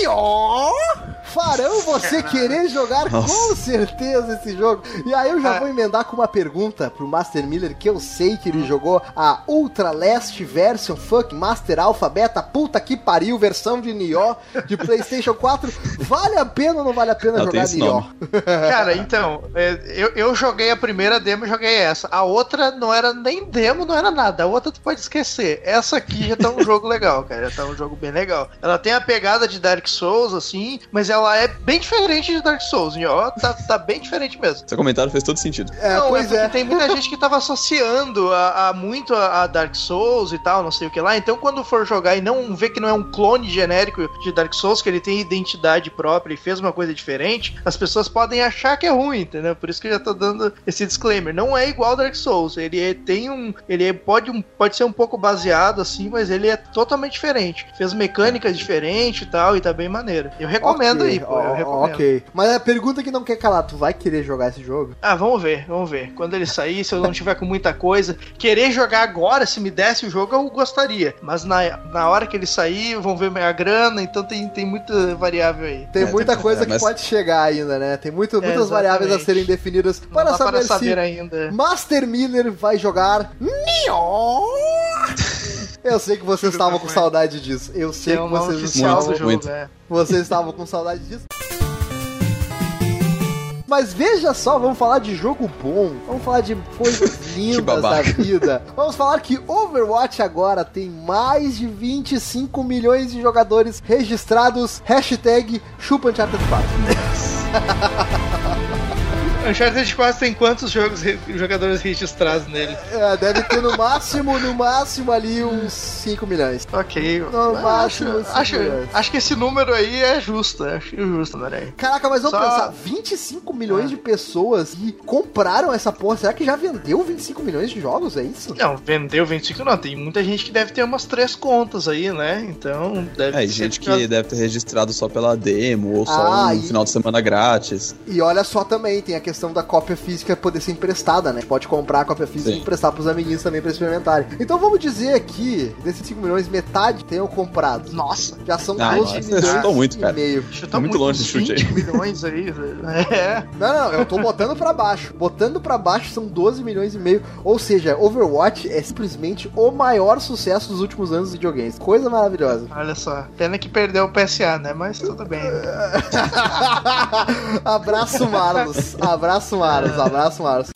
Nio! Farão você querer jogar com Nossa. certeza esse jogo. E aí eu já Ah. vou emendar com uma pergunta pro Master Miller, que eu sei que ele jogou a Ultra Last Version Fuck Master Alpha Beta, puta que pariu, versão de Nioh de PlayStation 4. Vale a pena ou não vale a pena jogar Nioh? Cara, então, é, eu, eu joguei a primeira demo e joguei essa. A outra não era nem demo, não era nada. A outra tu pode esquecer. Essa aqui já tá um jogo legal, cara. Já tá um jogo bem legal. Ela tem a pegada de Dark Souls, assim, mas ela lá é bem diferente de Dark Souls, ó, tá, tá bem diferente mesmo. Seu comentário fez todo sentido. É, não, pois é porque é. tem muita gente que tava associando a, a muito a, a Dark Souls e tal, não sei o que lá. Então, quando for jogar e não ver que não é um clone genérico de Dark Souls, que ele tem identidade própria e fez uma coisa diferente, as pessoas podem achar que é ruim, entendeu? Por isso que eu já tô dando esse disclaimer. Não é igual Dark Souls. Ele é- tem um. Ele é- pode, um- pode ser um pouco baseado assim, mas ele é totalmente diferente. Fez mecânicas diferentes e tal, e tá bem maneiro. Eu recomendo Ok, aí, pô. ó, Eu recomendo. Ok. Mas a pergunta que não quer calar, tu vai querer jogar esse jogo? Ah, vamos ver, vamos ver. Quando ele sair, se eu não tiver com muita coisa, querer jogar agora, se me desse o jogo, eu gostaria. Mas na, na hora que ele sair, vão ver minha grana, então tem, tem muita variável aí. Tem É, muita tem- coisa é, que mas- pode chegar ainda, né? Tem muito, muitas exatamente. variáveis a serem definidas Não para dá saber, para saber se ainda. Master Miller vai jogar Nioh. Eu sei que vocês estavam com saudade disso. Eu sei Que é que vocês estavam, jogo, muito. é. vocês estavam com saudade disso. Mas veja só, vamos falar de jogo bom, vamos falar de coisas lindas da vida. Vamos falar que Overwatch agora tem mais de 25 milhões de jogadores registrados. Hashtag chupa Uncharted 4. Uncharted 4 tem quantos jogos, re- jogadores registrados nele? É, deve ter no máximo, no máximo ali uns 5 milhões. Ok. No acho, máximo, acho, milhões. acho que esse número aí é justo. Acho justo, André. Caraca, mas vamos Só- pensar, 25 milhões Ah. de pessoas que compraram essa porra, será que já vendeu 25 milhões de jogos, é isso? Não, vendeu 25 não. Tem muita gente que deve ter umas três contas aí, né? Então deve É, gente que deve ter registrado só pela demo ou só Ah, um e- final de semana grátis. E olha só também, tem a questão da cópia física poder ser emprestada, né? Pode comprar a cópia física Sim. e emprestar pros amiguinhos também pra experimentarem. Então vamos dizer aqui, desses 5 milhões, metade tenham comprado. Nossa, Já são Ah, 12 nossa, milhões chutou muito, e cara. meio. chutou muito longe uns esse chute aí. 20 milhões aí, velho. É. Não, não, eu tô botando pra baixo. Botando pra baixo são 12 milhões e meio. Ou seja, Overwatch é simplesmente o maior sucesso dos últimos anos de videogames. Coisa maravilhosa. Olha só. Pena que perdeu o PSA, né? Mas tudo bem. abraço, Marlos. Abraço, Marlos. Abraço, Marlos.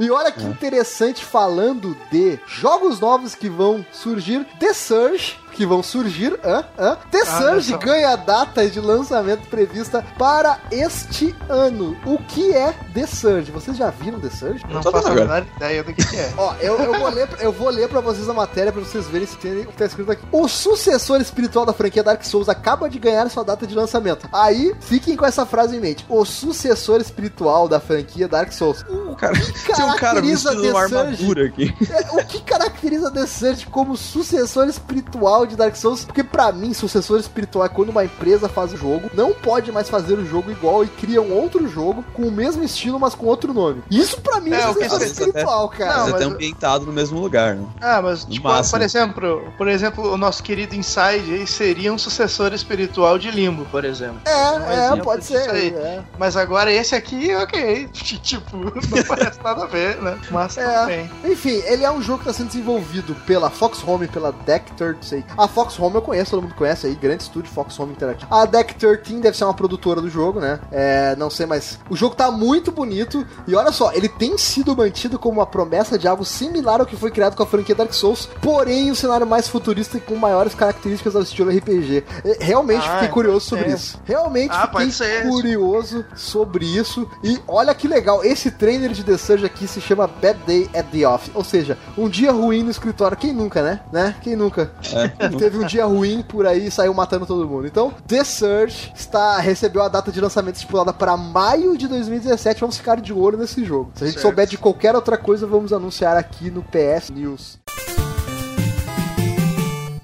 E olha que interessante falando de jogos novos que vão surgir, The Surge, que vão surgir, hã? Hã? The Surge ganha data de lançamento prevista para este ano. O que é The Surge? Vocês já viram The Surge? Não tô faço a menor ideia do que, que é. Ó, eu, eu, vou ler, eu vou ler pra vocês a matéria pra vocês verem se tem o que tá escrito aqui. O sucessor espiritual da franquia Dark Souls acaba de ganhar sua data de lançamento. Aí, fiquem com essa frase em mente. O sucessor espiritual da franquia Dark Souls. O Cara, que tinha um cara caracteriza vestido uma The Surge? armadura aqui. É, o que caracteriza The Surge como sucessor espiritual de Dark Souls? Porque pra mim, sucessor espiritual é quando uma empresa faz um jogo, não pode mais fazer o jogo igual e cria um outro jogo com o mesmo estilo, mas com outro nome. Isso pra mim é, É, o que sucessor vezes espiritual, cara. Não, Mas mas- até ambientado no mesmo lugar, né? Ah, mas, No tipo, máximo. por exemplo, por exemplo, o nosso querido Inside aí seria um sucessor espiritual de Limbo, por exemplo. É, é, exemplo pode ser. aí. é. Mas agora esse aqui, ok. Tipo, não parece nada a ver, né? Mas É. bem. Enfim, ele é um jogo que está sendo desenvolvido pela Fox Home e pela Deck 13. A Fox Home eu conheço, todo mundo conhece aí, grande estúdio Fox Home Interactive. A Deck 13 deve ser uma produtora do jogo, né? É, não sei, mas o jogo tá muito bonito e olha só, ele tem sido mantido como uma promessa de algo similar ao que foi criado com a franquia Dark Souls, porém um cenário mais futurista e com maiores características ao estilo RPG. É, Realmente Ah, fiquei curioso sobre é. isso. Realmente Ah, fiquei ser. curioso sobre isso. E olha que legal, esse trailer de The Surge aqui se chama Bad Day at the Office. Ou seja, um dia ruim no escritório. Quem nunca, né? né? Quem nunca? É, Teve um dia ruim por aí e saiu matando todo mundo. Então, The Surge está, recebeu a data de lançamento estipulada para maio de 2017. Vamos ficar de olho nesse jogo. Se a gente Certo. souber de qualquer outra coisa, vamos anunciar aqui no PS News.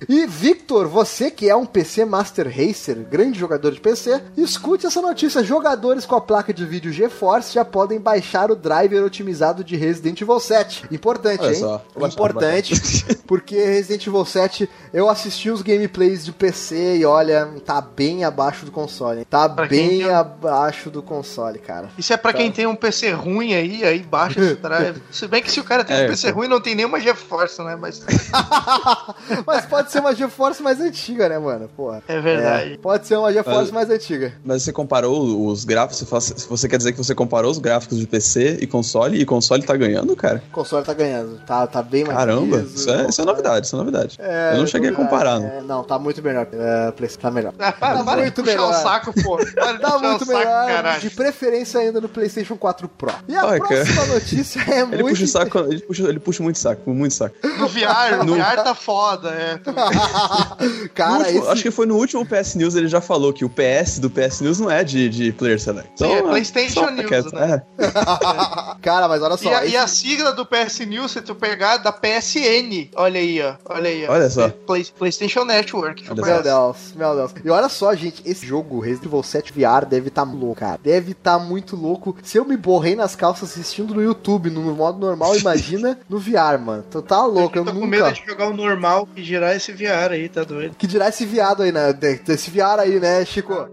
E Victor, você que é um PC Master Racer, grande jogador de PC, escute essa notícia: jogadores com a placa de vídeo GeForce já podem baixar o driver otimizado de Resident Evil 7. Importante, Olha hein? só, Importante, porque Resident Evil 7 eu assisti os gameplays de PC e olha, tá bem abaixo do console. hein? Tá Pra bem tem- abaixo do console, cara. Isso é pra Tá. quem tem um PC ruim aí, aí baixa esse drive. Se bem que se o cara tem É, um PC então. ruim, não tem nenhuma GeForce, né? Mas Mas pode ser uma GeForce mais antiga, né, mano? Porra. é verdade. É, pode ser uma GeForce Mas- mais antiga. Mas você comparou os gráficos, você, você quer dizer que você comparou os gráficos de PC e console e console tá ganhando, cara? O console tá ganhando. Tá, tá bem mais Caramba, liso, isso é, isso é é novidade, isso é novidade. É, eu não cheguei a comparar, né? É, não, tá muito melhor. É, PlayStation tá melhor. Ah, para, Tá muito puxar melhor. o saco, pô. Para Tá muito o saco, melhor, caralho. de preferência ainda no PlayStation 4 Pro. E a Ai, cara. próxima notícia é Ele muito. puxa o saco, ele puxa, ele puxa muito saco, muito saco. No VR, no No- VR tá foda, é. Cara, último- esse... Acho que foi no último PS News ele já falou que o PS do PS News não é de, de Player Select. É né, PlayStation só News, né? é. Cara, mas olha só. E a, esse- e a sigla do PS News, se tu pegar, da PSN. Olha aí, ó. Olha aí, ó. Olha só. Play- PlayStation Network. Meu Deus, meu Deus. E olha só, gente, esse jogo, Resident Evil 7 VR, deve estar louco, cara. Deve estar muito louco. Se eu me borrei nas calças assistindo no YouTube, no modo normal, imagina no VR, mano. Tu tá louco, eu, tô com nunca. medo de jogar o normal e girar esse VR aí, tá doido? Que dirá esse viado aí, né? Desse VR aí, né, Chico?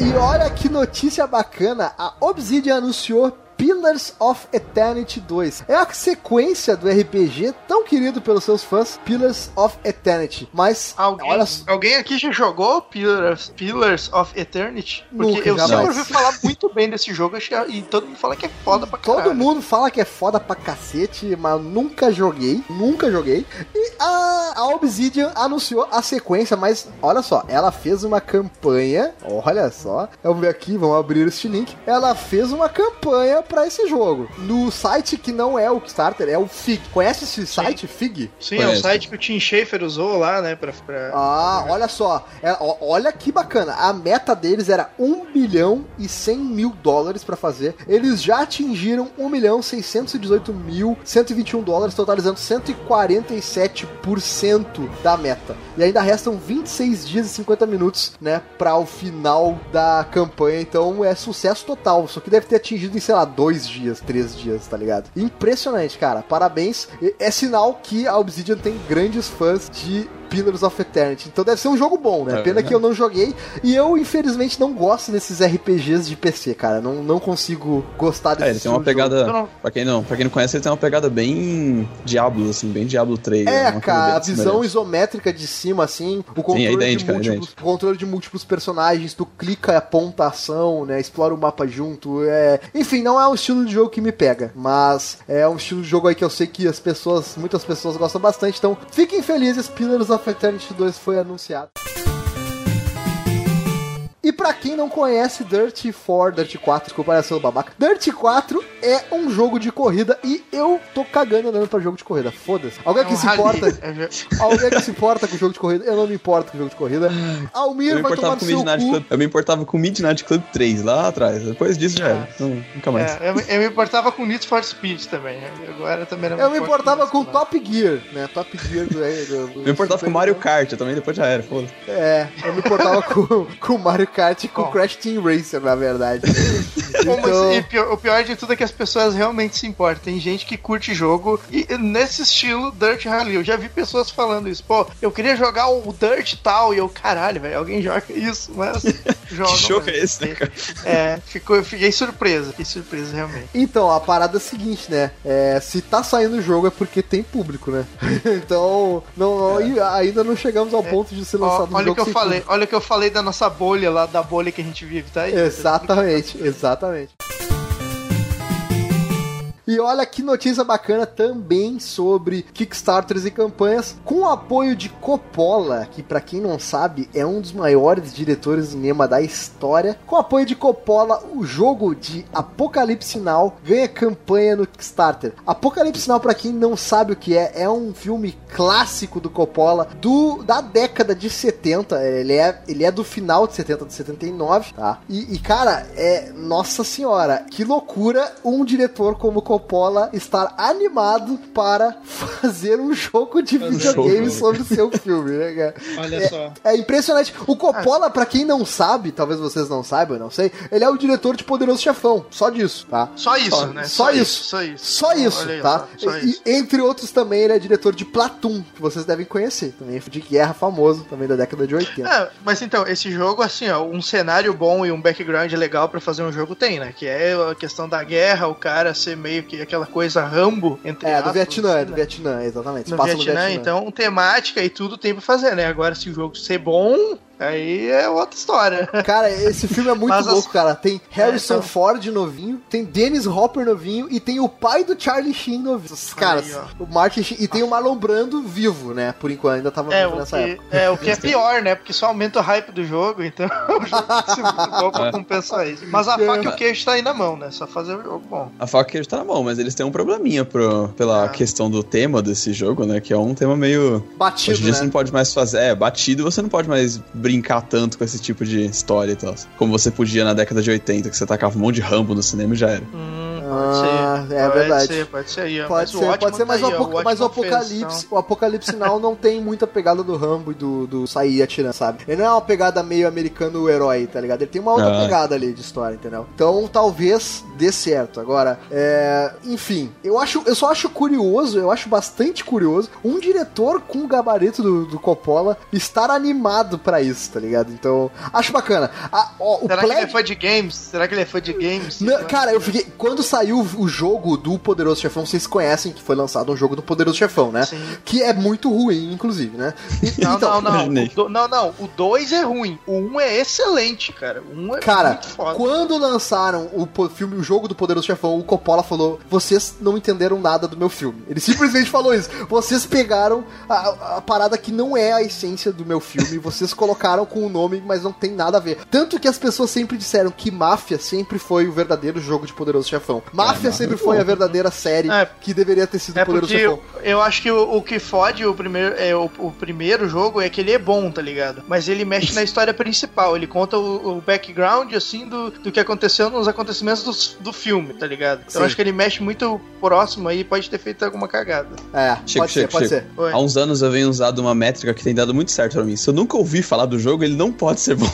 E olha que notícia bacana, a Obsidian anunciou Pillars of Eternity 2. É a sequência do RPG tão querido pelos seus fãs, Pillars of Eternity. Mas, Alguém, olha alguém aqui já jogou Pillars, Pillars of Eternity? Porque Nunca, eu jamais. sempre ouvi falar muito bem desse jogo e todo mundo fala que é foda pra Todo caralho. mundo fala que é foda pra cacete, mas nunca joguei, nunca joguei. E a, a Obsidian anunciou a sequência, mas olha só, ela fez uma campanha, olha só, vamos ver aqui, vamos abrir este link. Ela fez uma campanha pra esse jogo. No site que não é o Kickstarter, é o FIG. Conhece esse site, FIG? Sim, é o site que o Tim Schafer usou lá, né? Pra, pra... Ah, olha só. É, ó, olha que bacana. A meta deles era 1 bilhão e 100 mil dólares pra fazer. Eles já atingiram 1 milhão 618 mil 121 dólares, totalizando 147% da meta. E ainda restam 26 dias e 50 minutos, né, para o final da campanha. Então é sucesso total. Só que deve ter atingido em, sei lá, dois dias, três dias, tá ligado? Impressionante, cara. Parabéns. É sinal que a Obsidian tem grandes fãs de Pillars of Eternity. Então deve ser um jogo bom, né? É, Pena é. que eu não joguei. E eu, infelizmente, não gosto desses RPGs de PC, cara. Não, não consigo gostar desse É, ele tem uma jogo. pegada. Não- Pra quem, não, pra quem não conhece, ele tem uma pegada bem Diablo, assim, bem Diablo 3. É, coisa cara, a visão isométrica de cima, assim, o controle, é idêntica, de é múltiplos, o controle de múltiplos personagens, tu clica e aponta a ação, né? Explora o mapa junto. É... Enfim, não é um estilo de jogo que me pega, mas é um estilo de jogo aí que eu sei que as pessoas, muitas pessoas gostam bastante. Então, fiquem felizes, Pillars of Eternity 2 foi anunciado. E pra quem não conhece Dirt 4, Dirt 4, desculpa, seu babaca. Dirt 4 é um jogo de corrida e eu tô cagando andando pra jogo de corrida. Foda-se. Alguém É que um se rally. importa? É, Alguém que se importa com o jogo de corrida? Eu não me importo com o jogo de corrida. Almir Eu me vai tomar com Midnight. Club. Eu me importava com Midnight Club 3 lá atrás. Depois disso já era. Então, nunca mais. é, eu, eu me importava com Need for Speed também. Agora também não Eu me importava isso, com não. Top Gear, né? Top Gear do... do, do Eu me importava com o Mario Kart também, depois já era, foda É, eu me importava com, com o Mario Kart e com Bom. Crash Team Racer, na verdade. Então- e pior- o pior de tudo é que as pessoas realmente se importam. Tem gente que curte jogo e nesse estilo Dirt Rally. Eu já vi pessoas falando isso. Pô, eu queria jogar o Dirt tal. E eu, caralho, velho, alguém joga isso, mas joga. Que jogo mas- é esse, né, cara? É, ficou, eu fiquei surpreso. Fiquei surpreso, realmente. Então, a parada é a seguinte, né? É, se tá saindo o jogo é porque tem público, né? então, não, e ainda não chegamos ao ponto de ser É. Ó, lançado um olha o jogo que eu falei, público. olha o que eu falei da nossa bolha lá, da bolha que a gente vive, tá aí? Exatamente, exatamente. sabes. E olha que notícia bacana também sobre Kickstarters e campanhas com o apoio de Coppola, que pra quem não sabe é um dos maiores diretores de cinema da história. Com o apoio de Coppola, o jogo de Apocalipse Now ganha campanha no Kickstarter. Apocalipse Now, pra quem não sabe o que é, é um filme clássico do Coppola do da década de 70. Ele é, ele é do final de 70, de 79, tá? E, e, cara, é nossa senhora, que loucura um diretor como Coppola estar animado para fazer um jogo de Fazer um videogame jogo. sobre o seu filme, né, cara? Olha É- só. É impressionante. O Coppola, pra quem não sabe, talvez vocês não saibam, eu não sei, ele é o diretor de Poderoso Chefão. Só disso, tá? Só isso, Só- né? só isso. Só isso. Só isso, Olha tá? Só, só E- isso. e, entre outros também, ele é diretor de Platoon, que vocês devem conhecer. Também é de guerra famoso, também da década de 80. É, mas então, esse jogo, assim, ó, um cenário bom e um background legal pra fazer um jogo tem, né? Que é a questão da guerra, o cara ser meio que aquela coisa Rambo, entre É, do aspas, Vietnã, é assim, do né? Vietnã, exatamente. No passa Vietnã, então temática e tudo tem pra fazer, né? Agora, se o jogo ser bom, Aí é outra história. Cara, esse filme é muito Mas as- louco, cara. Tem Harrison É, então. Ford novinho, tem Dennis Hopper novinho e tem o pai do Charlie Sheen novinho. Os caras, Aí, o Martin Sheen, e tem o Marlon Brando vivo, né? Por enquanto, ainda tava É vivo o, nessa que, época. é, o que é pior, né? Porque só aumenta o hype do jogo, então o jogo que ser muito bom pra É. compensar isso. Mas a faca e o queijo tá aí na mão, né? Só fazer o jogo bom. A faca queijo tá na mão, mas eles têm um probleminha pro, pela Ah. questão do tema desse jogo, né? Que é um tema meio. Batido, Hoje em dia né? você não pode mais fazer. É, batido, você não pode mais brincar tanto com esse tipo de história e tal. Como você podia na década de 80, que você tacava um monte de Rambo no cinema e já era. Hum, Ah, pode ser. é pode verdade. Ser, pode ser aí. Pode Mas ser, o Watchman pode ser, mas, tá o, aí, ó, apo- mas o fez, Apocalipse, o Apocalipse Now não tem muita pegada do Rambo e do, do sair atirando, sabe? Ele não é uma pegada meio americano herói, tá ligado? Ele tem uma outra Ah. pegada ali de história, entendeu? Então talvez dê certo. Agora, é, enfim, eu acho, eu só acho curioso, eu acho bastante curioso um diretor com o gabarito do, do Coppola estar animado pra isso, tá ligado? Então, acho bacana. A- ó, o Será que ele é fã de games? Será que ele é fã de games? não, cara, eu fiquei. Quando saiu o jogo do Poderoso Chefão, vocês conhecem que foi lançado um jogo do Poderoso Chefão, né? Sim. Que é muito ruim, inclusive, né? E- Não, então, não, não. do- não, não. O 2 é ruim. O 1 um é excelente, cara. O 1 um é Cara, muito foda. quando lançaram o filme, o jogo do Poderoso Chefão, o Coppola falou: vocês não entenderam nada do meu filme. Ele simplesmente falou isso. Vocês pegaram a, a parada que não é a essência do meu filme, vocês colocaram com o nome, mas não tem nada a ver. Tanto que as pessoas sempre disseram que Máfia sempre foi o verdadeiro jogo de Poderoso Chefão. Máfia Máfia sempre é foi a verdadeira série É. que deveria ter sido É Poderoso porque Chefão. eu, eu acho que o, o que fode o primeiro, é, o, o primeiro jogo é que ele é bom, tá ligado? Mas ele mexe na história principal. Ele conta o, o background, assim, do, do que aconteceu nos acontecimentos do, do filme, tá ligado? Então acho que ele mexe muito próximo aí pode ter feito alguma cagada. É, Chico, pode ser, Chico, pode Chico. ser. Oi. Há uns anos eu venho usado uma métrica que tem dado muito certo pra mim. Se eu nunca ouvi falar do jogo, ele não pode ser bom.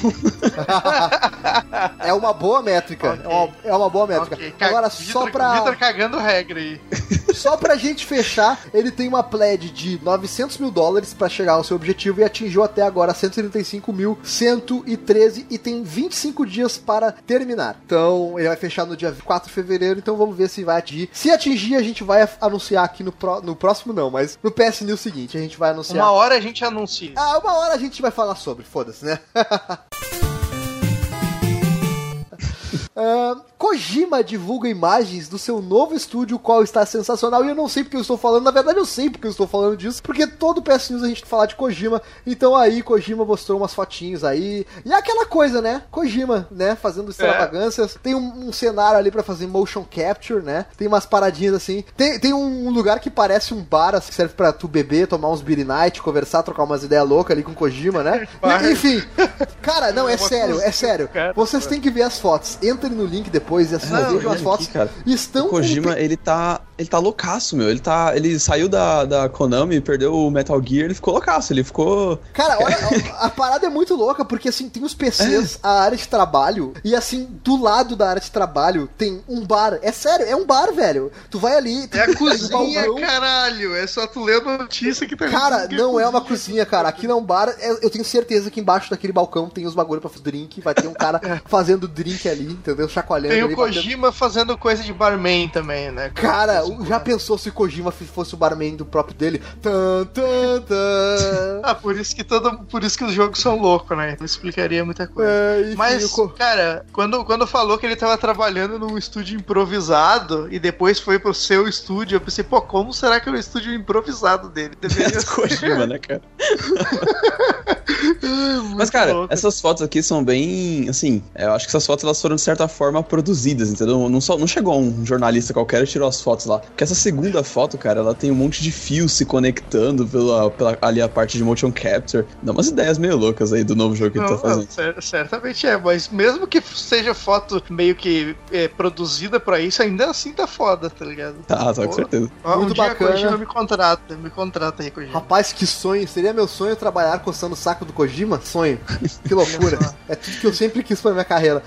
É uma boa métrica. Ok. É, uma, é uma boa métrica. Ok, ca- Agora, Vitor- só pra. Vitor cagando regra aí. Só pra gente fechar, ele tem uma pledge de 900 mil dólares pra chegar ao seu objetivo e atingiu até agora 135.113 e tem 25 dias para terminar. Então, ele vai fechar no dia 4 de fevereiro, então vamos ver se vai atingir. Se atingir, a gente vai anunciar aqui no, pró- no próximo não, mas no PS News seguinte, a gente vai anunciar. Uma hora a gente anuncia. Ah, uma hora a gente vai falar sobre, foda-se, né? Ah, Kojima divulga imagens do seu novo estúdio, o qual está sensacional. E eu não sei porque eu estou falando, na verdade eu sei porque eu estou falando disso, porque todo PS News a gente fala de Kojima. Então aí, Kojima mostrou umas fotinhos aí. E é aquela coisa, né? Kojima, né? Fazendo extravagâncias. Tem um, um cenário ali pra fazer motion capture, né? Tem umas paradinhas assim. Tem, tem um lugar que parece um bar, assim, que serve pra tu beber, tomar uns beer night, conversar, trocar umas ideias loucas ali com Kojima, né? E- enfim, cara, não, é sério, é sério. Vocês têm que ver as fotos. Entrem no link depois e assistam, Não, vejam as olha fotos. aqui, cara. Estão o com Kojima, ele tá. Ele tá loucaço, meu. Ele tá. Ele saiu da, da Konami, perdeu o Metal Gear, ele ficou loucaço. Ele ficou. Cara, olha, a, a parada é muito louca, porque assim, tem os PCs, a área de trabalho, e assim, do lado da área de trabalho tem um bar. É sério, é um bar, velho. Tu vai ali, tem É a um cozinha, balcão. caralho. É só tu ler a notícia que tá Cara, não é uma cozinha, cara. Aqui não é um bar. É- Eu tenho certeza que embaixo daquele balcão tem os bagulho pra fazer drink. Vai ter um cara fazendo drink ali, entendeu? Chacoalhando Tem ali. o batendo- Kojima fazendo coisa de barman também, né? Cara, o- já pensou se o Kojima fosse o barman do próprio dele? Tan, tan, tan. Ah, por isso que todo, por isso que os jogos são loucos, né? Então explicaria muita coisa. É, enfim, Mas, Co- cara, quando, quando falou que ele tava trabalhando num estúdio improvisado e depois foi pro seu estúdio, eu pensei, pô, como será que é o estúdio improvisado dele? Deveria ser. Kojima, né, cara? Mas, cara, louco. essas fotos aqui são bem. Assim, eu acho que essas fotos elas foram de certa forma produzidas, entendeu? Não, só, não chegou um jornalista qualquer e tirou as fotos lá. Porque essa segunda foto, cara, ela tem um monte de fios se conectando pela, pela ali a parte de motion capture. Dá umas ideias meio loucas aí do novo jogo que ele tá Não, fazendo. não, cer- certamente é, mas mesmo que seja foto meio que é, produzida pra isso, ainda assim tá foda, tá ligado? Tá, tá, com certeza. Ó, Muito um dia bacana. Kojima me contrata, me contrata aí, Kojima. Rapaz, que sonho. Seria meu sonho trabalhar coçando o saco do Kojima? Sonho. Que loucura. É tudo que eu sempre quis pra minha carreira.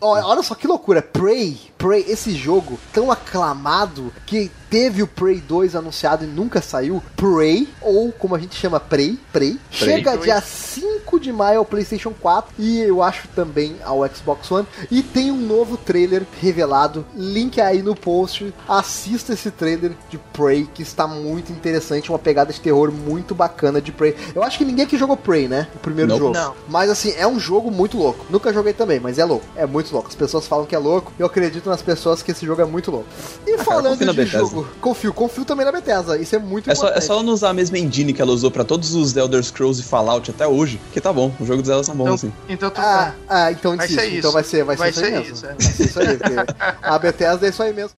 Olha, só que loucura. Prey, Prey, esse jogo tão aclamado que teve o Prey 2 anunciado e nunca saiu. Prey, ou como a gente chama Prey, Prey, chega Prey. dia 5 5 de maio ao PlayStation 4 e eu acho também ao Xbox One. E tem um novo trailer revelado. Link aí no post. Assista esse trailer de Prey, que está muito interessante. Uma pegada de terror muito bacana de Prey. Eu acho que ninguém aqui jogou Prey, né? O primeiro Nope. jogo. Não. Mas assim, é um jogo muito louco. Nunca joguei também, mas é louco. É muito louco. As pessoas falam que é louco. Eu acredito nas pessoas que esse jogo é muito louco. E cara, falando confio na de jogo, confio, confio também na Bethesda. Isso é muito É só, é importante. só ela não usar a mesma engine que ela usou pra todos os Elder Scrolls e Fallout até hoje, que tá bom. Os jogos dela são bons, Então, assim. então tu Ah, ah, então Vai ser isso. Então vai ser, vai, Vai ser, isso aí ser mesmo. isso, é. Vai ser isso aí, porque a Bethesda é isso aí mesmo.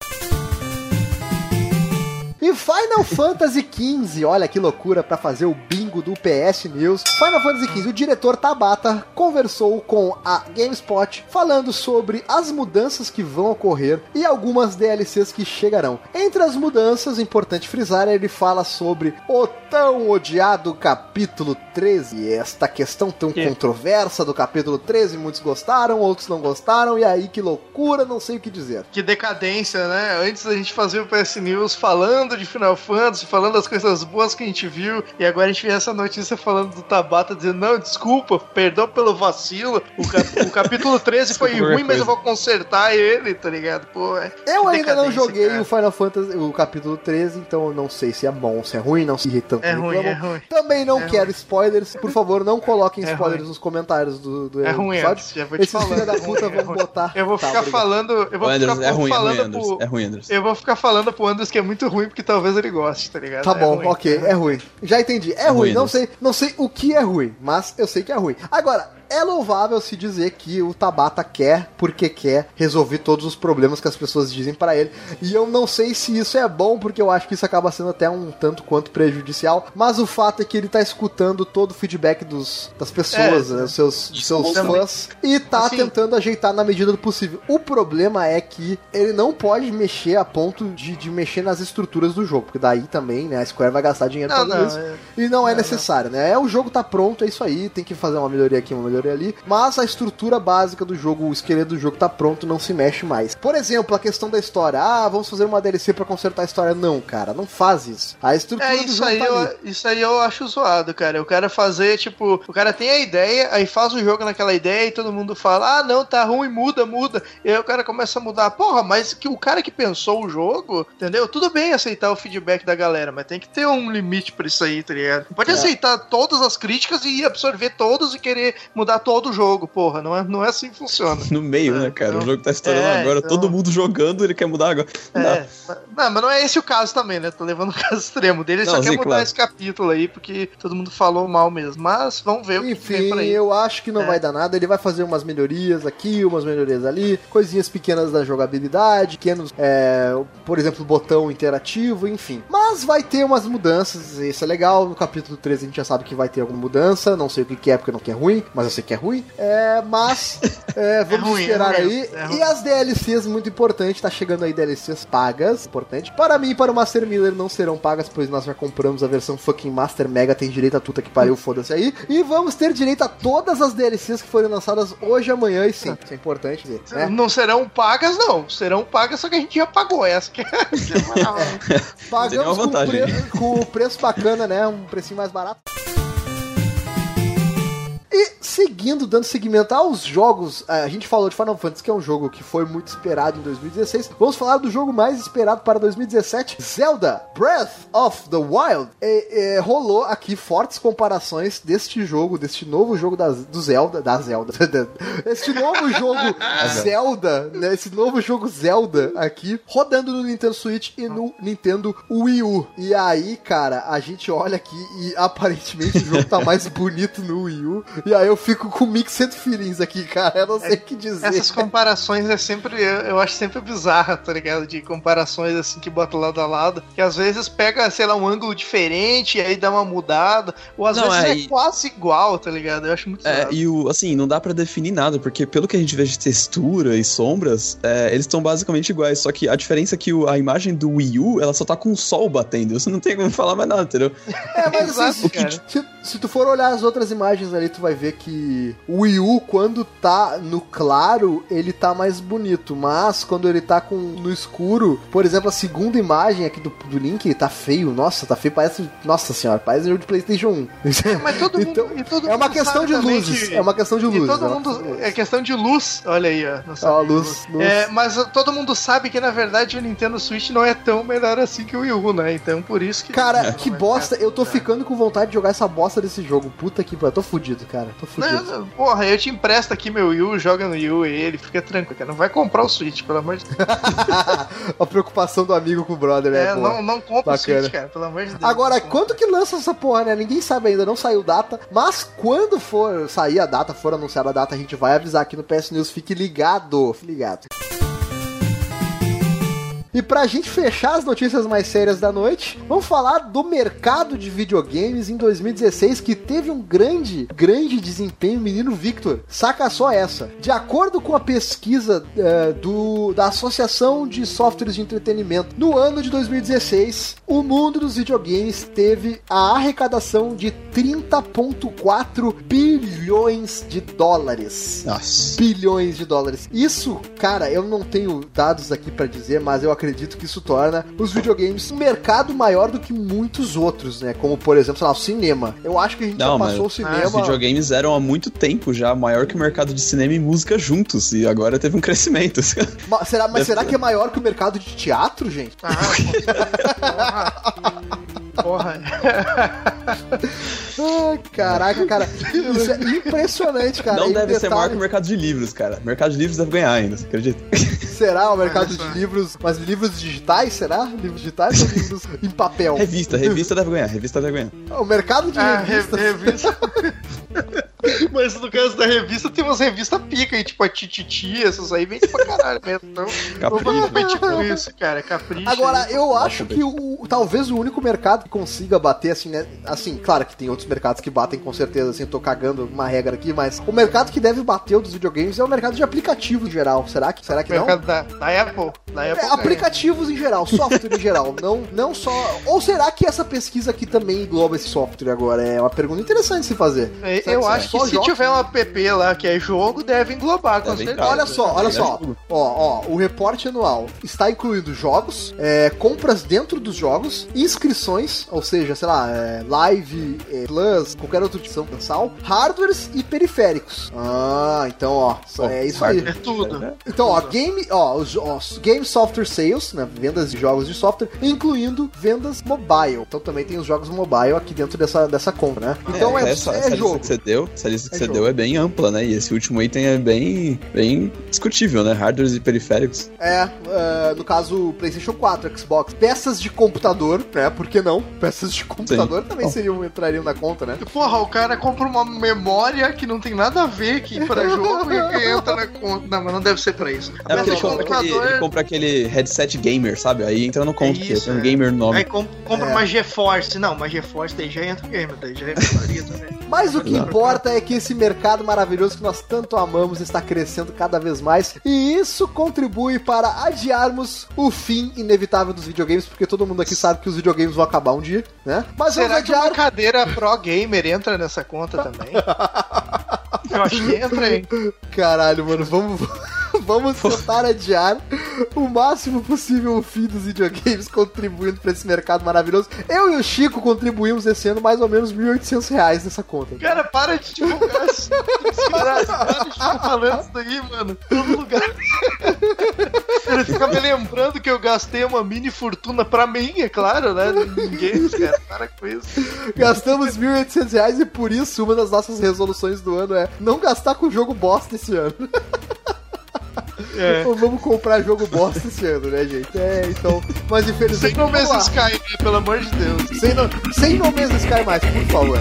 E Final Fantasy XV, olha que loucura pra fazer o bingo do PS News. Final Fantasy XV, o diretor Tabata conversou com a GameSpot falando sobre as mudanças que vão ocorrer e algumas DLCs que chegarão. Entre as mudanças, importante frisar, ele fala sobre o tão odiado capítulo 13. E esta questão tão Que? controversa do capítulo 13, muitos gostaram, outros não gostaram, e aí que loucura, não sei o que dizer. Que decadência, né? Antes a gente fazia o PS News falando de Final Fantasy, falando das coisas boas que a gente viu, e agora a gente vê essa notícia falando do Tabata dizendo: Não, desculpa, perdão pelo vacilo. O, cap- o capítulo 13 foi ruim, mas eu vou consertar ele, tá ligado? Pô, é. Eu ainda não joguei cara. o Final Fantasy, o capítulo 13, então eu não sei se é bom, se é ruim, não se irritando. É ruim, é ruim. Também não É quero spoilers. Por favor, não coloquem É spoilers ruim. nos comentários do, do É ruim, episódio. Anderson, já vou te Esses falando. da é puta ruim, é vão ruim. botar. Eu vou Tá, ficar obrigado. falando. Eu vou Ô, ficar é ruim, é ruim, falando pro. É ruim. Eu vou ficar falando pro Andrews que é muito ruim, porque talvez ele goste, tá ligado? Tá É bom, ruim. ok, é ruim. Já entendi. É, É ruim, ruim, não né? sei, não sei o que é ruim, mas eu sei que é ruim. Agora, é louvável se dizer que o Tabata quer porque quer resolver todos os problemas que as pessoas dizem pra ele. E eu não sei se isso é bom, porque eu acho que isso acaba sendo até um tanto quanto prejudicial. Mas o fato é que ele tá escutando todo o feedback dos, das pessoas, É, né, dos seus, dos seus também. fãs, e tá Assim- tentando ajeitar na medida do possível. O problema é que ele não pode mexer a ponto de, de mexer nas estruturas do jogo, porque daí também, né, a Square vai gastar dinheiro Não, não, isso. é- E não é Não, necessário, né? É, o jogo tá pronto, é isso aí, tem que fazer uma melhoria aqui, uma melhoria ali. Mas a estrutura básica do jogo, o esqueleto do jogo tá pronto, não se mexe mais. Por exemplo, a questão da história. Ah, vamos fazer uma DLC pra consertar a história. Não, cara, não faz isso. A estrutura É, do isso jogo aí, tá eu, isso aí eu acho zoado, cara. O cara fazer, tipo, o cara tem a ideia, aí faz o jogo naquela ideia e todo mundo fala, ah, não, tá ruim, muda, muda. E aí o cara começa a mudar. Porra, mas que o cara que pensou o jogo, entendeu? Tudo bem aceitar o feedback da galera, mas tem que ter um limite pra isso aí, tá ligado? Pode É. aceitar todas as críticas e absorver todos e querer mudar todo o jogo, porra. Não é, não é assim que funciona. No meio, né, É, cara? então- o jogo tá estourando É, agora, então- todo mundo jogando, ele quer mudar agora. Não. É, não, mas não é esse o caso também, né? Tô levando o caso extremo dele, ele só Não, quer sim, mudar claro. esse capítulo aí, porque todo mundo falou mal mesmo. Mas vamos ver o que vem Enfim, por aí. eu acho que não É. vai dar nada. Ele vai fazer umas melhorias aqui, umas melhorias ali, coisinhas pequenas da jogabilidade, pequenos, é, por exemplo, botão interativo, enfim. Mas vai ter umas mudanças, isso é legal. No capítulo 13 a gente já sabe que vai ter alguma mudança. Não sei o que que é, porque não que é ruim, mas eu sei que é ruim. É, mas é, vamos ruim, é esperar aí. é ruim. e as DLCs, muito importante, tá chegando aí DLCs pagas, importante. Para mim e para o Master Miller não serão pagas, pois nós já compramos a versão fucking Master Mega, tem direito a tudo que pariu, foda-se aí. E vamos ter direito a todas as DLCs que forem lançadas hoje, amanhã e sim. Isso é importante dizer, né? Não serão pagas, não. Serão pagas, só que a gente já pagou essa. Que é... Pagamos com, vantagem. pre- com o preço bacana, né? Um precinho mais barato. E seguindo, dando seguimento aos jogos, a gente falou de Final Fantasy, que é um jogo que foi muito esperado em 2016. Vamos falar do jogo mais esperado para 2017, Zelda Breath of the Wild. E, e, rolou aqui fortes comparações deste jogo, deste novo jogo da, do Zelda, da Zelda, este novo jogo Zelda, né, esse novo jogo Zelda aqui, rodando no Nintendo Switch e no Nintendo Wii U. E aí, cara, a gente olha aqui e aparentemente o jogo tá mais bonito no Wii U. E aí eu fico com mixed feelings aqui, cara. Eu não sei o que dizer. Essas comparações é sempre. Eu, eu acho sempre bizarra, tá ligado? De comparações assim que bota lado a lado. Que às vezes pega, sei lá, um ângulo diferente e aí dá uma mudada. Ou às Não, vezes é, é, e- quase igual, tá ligado? Eu acho muito É, bizarro. e o, assim, não dá pra definir nada, porque pelo que a gente vê de textura e sombras, é, eles estão basicamente iguais, só que a diferença é que o- a imagem do Wii U, ela só tá com o sol batendo, você não tem como falar mais nada, entendeu? É, mas Exato, assim, cara. se, se tu for olhar as outras imagens ali, tu vai vai ver que o Wii U, quando tá no claro, ele tá mais bonito. Mas quando ele tá com, no escuro, por exemplo, a segunda imagem aqui do, do Link tá feio. Nossa, tá feio. Parece. Nossa senhora, parece jogo de PlayStation 1. Mas todo mundo, Então, e todo é uma mundo questão de luzes. que- É uma questão de luzes. todo é mundo. questão de luzes. É questão de luz. Olha aí, ó. Sabe Ó, de luz, luz. É, mas todo mundo sabe que na verdade o Nintendo Switch não é tão melhor assim que o Wii U, né? Então por isso que. Cara, que bosta. Eu tô É. ficando com vontade de jogar essa bosta desse jogo. Puta que pariu. Tô fudido, cara. Tô fudido. Não, não, porra, eu te empresto aqui meu Wii U, joga no Wii U e ele fica tranquilo, cara. Não vai comprar o Switch, pelo amor de Deus. a preocupação do amigo com o brother, né? É, não, não compra Bacana. o Switch, cara, pelo amor de Deus. Agora, quando que lança essa porra, né? Ninguém sabe ainda, não saiu data. Mas quando for sair a data, for anunciada a data, a gente vai avisar aqui no PS News. Fique ligado, fique ligado. E pra gente fechar as notícias mais sérias da noite, vamos falar do mercado de videogames em 2016 que teve um grande, grande desempenho, menino Victor. Saca só essa. De acordo com a pesquisa eh, do, da Associação de Softwares de Entretenimento, no ano de 2016, o mundo dos videogames teve a arrecadação de 30,4 bilhões de dólares Nossa. bilhões de dólares. Isso, cara, eu não tenho dados aqui pra dizer, mas eu acredito que isso torna os videogames um mercado maior do que muitos outros, né? Como, por exemplo, sei lá, o cinema. Eu acho que a gente Não, já mas- passou o Os cinema. videogames eram há muito tempo já maior que o mercado de cinema e música juntos, e agora teve um crescimento. Ma- será, mas será que é maior que o mercado de teatro, gente? Ah, porra. Ai, caraca, cara. Isso é impressionante, cara. Não E deve ser detalhe- maior que o mercado de livros, cara. O mercado de livros deve ganhar ainda, você acredita? Será o mercado de livros, mas livros digitais, será? Livros digitais ou livros em papel? Revista, revista deve ganhar, revista deve ganhar. O mercado de re- revistas. revista. Mas no caso da revista, tem umas revistas pica aí, tipo a Tititi, essas aí vende pra caralho mesmo. Então, Capricho. competir com isso, cara. Capricho. Agora, aí. eu acho que o, talvez o único mercado que consiga bater assim, né? Assim, claro que tem outros mercados que batem com certeza, assim, tô cagando uma regra aqui, mas o mercado que deve bater o dos videogames é o mercado de aplicativos em geral. Será que, será que não? mercado da, da Apple. Da Apple É, aplicativos em geral, software em geral, não, não só. Ou será que essa pesquisa aqui também engloba esse software agora? É uma pergunta interessante de se fazer. É, Eu acho que? Tiver um app lá que é jogo, deve englobar, com Deve certeza. Olha só, olha só. Ó, ó, o reporte anual está incluindo jogos, é, compras dentro dos jogos, inscrições, ou seja, sei lá, é, live, é, plus, qualquer outra opção mensal, hardwares e periféricos. Ah, então, ó, só- é isso aí. É tudo. Então, ó, game, ó, os, ó, os game software sales, né, vendas de jogos de software, incluindo vendas mobile. Então também tem os jogos mobile aqui dentro dessa, dessa conta, né? Então é, essa, é essa jogo. lista que você deu, essa lista que É você jogo. deu é bem ampla, né? E esse último item é bem, bem discutível, né? Hardwares e periféricos. É, é, no caso, PlayStation 4, Xbox, peças de computador, né? Por que não? Peças de computador também Bom. seriam, entrariam na conta, né? Porra, o cara compra uma memória que não tem nada a ver aqui pra jogo e entra na conta. Não, mas não deve ser pra isso. É porque ele compra, aquele, ele compra aquele headset gamer, sabe? Aí entra no conto, porque Isso, tem um é. gamer no nome. Aí com- compra É. uma GeForce. Não, uma GeForce daí já entra o game, daí já é também. Mas o que importa é que esse mercado maravilhoso que nós tanto amamos está crescendo cada vez mais e isso contribui para adiarmos o fim inevitável dos videogames, porque todo mundo aqui sabe que os videogames vão acabar um dia, né? Mas vamos Será que uma adiar. cadeira Pro Gamer entra nessa conta também? Eu acho que entra, hein? Caralho, mano, vamos. Vamos tentar adiar o máximo possível o fim dos videogames, contribuindo para esse mercado maravilhoso. Eu e o Chico contribuímos esse ano mais ou menos 1.800 reais nessa conta. Cara, para de divulgar de ficar falando isso daí, mano. Todo lugar. Ele fica me lembrando que eu gastei uma mini fortuna pra mim, é claro, né? Ninguém, cara. Para com isso. Gastamos 1.800 reais e por isso uma das nossas resoluções do ano é não gastar com jogo bosta esse ano. É. Vamos comprar jogo bosta esse ano, né, gente? É, então. Mas Sem infelizmente. no vamos mesmo. Sky, né? Pelo amor de Deus. Sem, no, sem no mesmo Sky mais, por favor.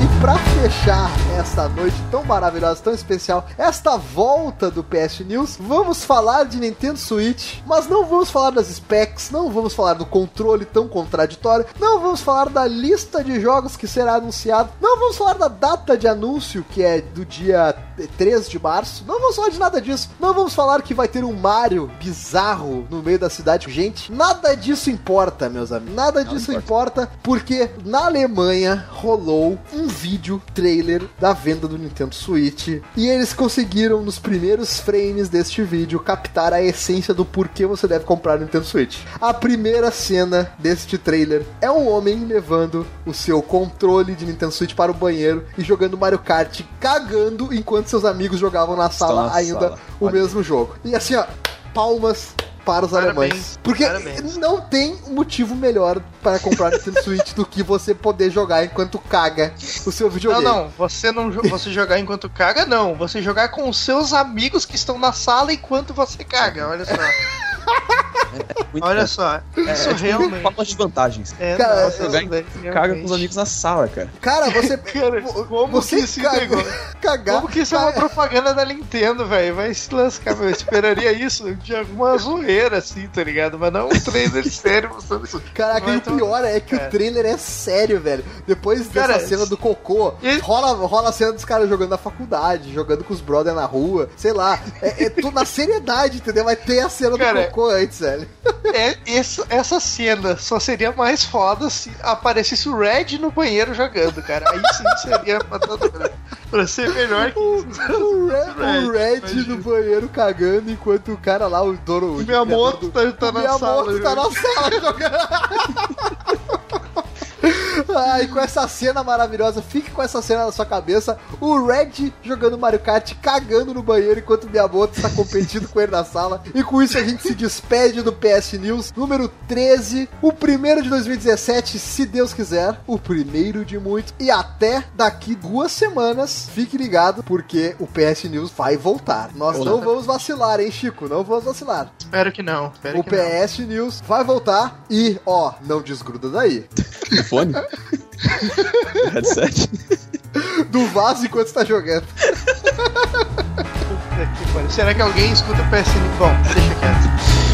E fechar essa noite tão maravilhosa, tão especial, esta volta do PS News, vamos falar de Nintendo Switch, mas não vamos falar das specs, não vamos falar do controle tão contraditório, não vamos falar da lista de jogos que será anunciado, não vamos falar da data de anúncio, que é do dia 3 de março, não vamos falar de nada disso, não vamos falar que vai ter um Mario bizarro no meio da cidade. Gente, nada disso importa, meus amigos, nada disso importa, porque na Alemanha rolou um vídeo trailer da venda do Nintendo Switch e eles conseguiram nos primeiros frames deste vídeo captar a essência do porquê você deve comprar o Nintendo Switch. A primeira cena deste trailer é um homem levando o seu controle de Nintendo Switch para o banheiro e jogando Mario Kart, cagando enquanto seus amigos jogavam na sala na ainda sala. o Olha. mesmo jogo. E assim, ó, palmas para os Parabéns, alemães. Porque parabéns. não tem motivo melhor para comprar Nintendo Switch do que você poder jogar enquanto caga o seu Não, videogame. não, você não você jogar enquanto caga, não. Você jogar com os seus amigos que estão na sala enquanto você caga, olha só. Muito Olha bom. só. É, Isso é tipo realmente. Palmas de vantagens. É, Cara, nossa, daí Caga com os amigos na sala, cara. Cara, você. Cara, como você que cagar. Como que isso é uma propaganda da Nintendo, velho? Vai se lascar, meu. Eu esperaria isso de alguma zoeira, assim, tá ligado? Mas não um trailer sério mostrando isso. Caraca, e é o tão- pior é que É. o trailer é sério, velho. Depois Cara, dessa cena do cocô, e- rola, rola a cena dos caras jogando na faculdade, jogando com os brothers na rua, sei lá. É, é tudo na seriedade, entendeu? Vai ter a cena Cara, do cocô antes, velho. É, essa, essa cena só seria mais foda se aparecesse o Red no banheiro jogando, cara. Aí sim seria matador. Pra ser melhor que isso. O Red, o Red no banheiro cagando enquanto o cara lá, o dono. O Miyamoto tá, tá na Minha sala. moto tá né? na sala jogando. Ai, com essa cena maravilhosa, fique com essa cena na sua cabeça. O Red jogando Mario Kart, cagando no banheiro enquanto o Miyamoto está competindo com ele na sala. E com isso a gente se despede do PS News número 13, o primeiro de 2017, se Deus quiser, o primeiro de muitos. E até daqui duas semanas, fique ligado, porque o PS News vai voltar. Nós Olá. não vamos vacilar, hein, Chico? Não vamos vacilar. Espero que não. Espero O que não. PS News vai voltar e, ó, não desgruda daí. No fone? Headset? Do vaso enquanto está jogando. Puta que pariu. Será que alguém escuta o PSN? Bom, deixa quieto.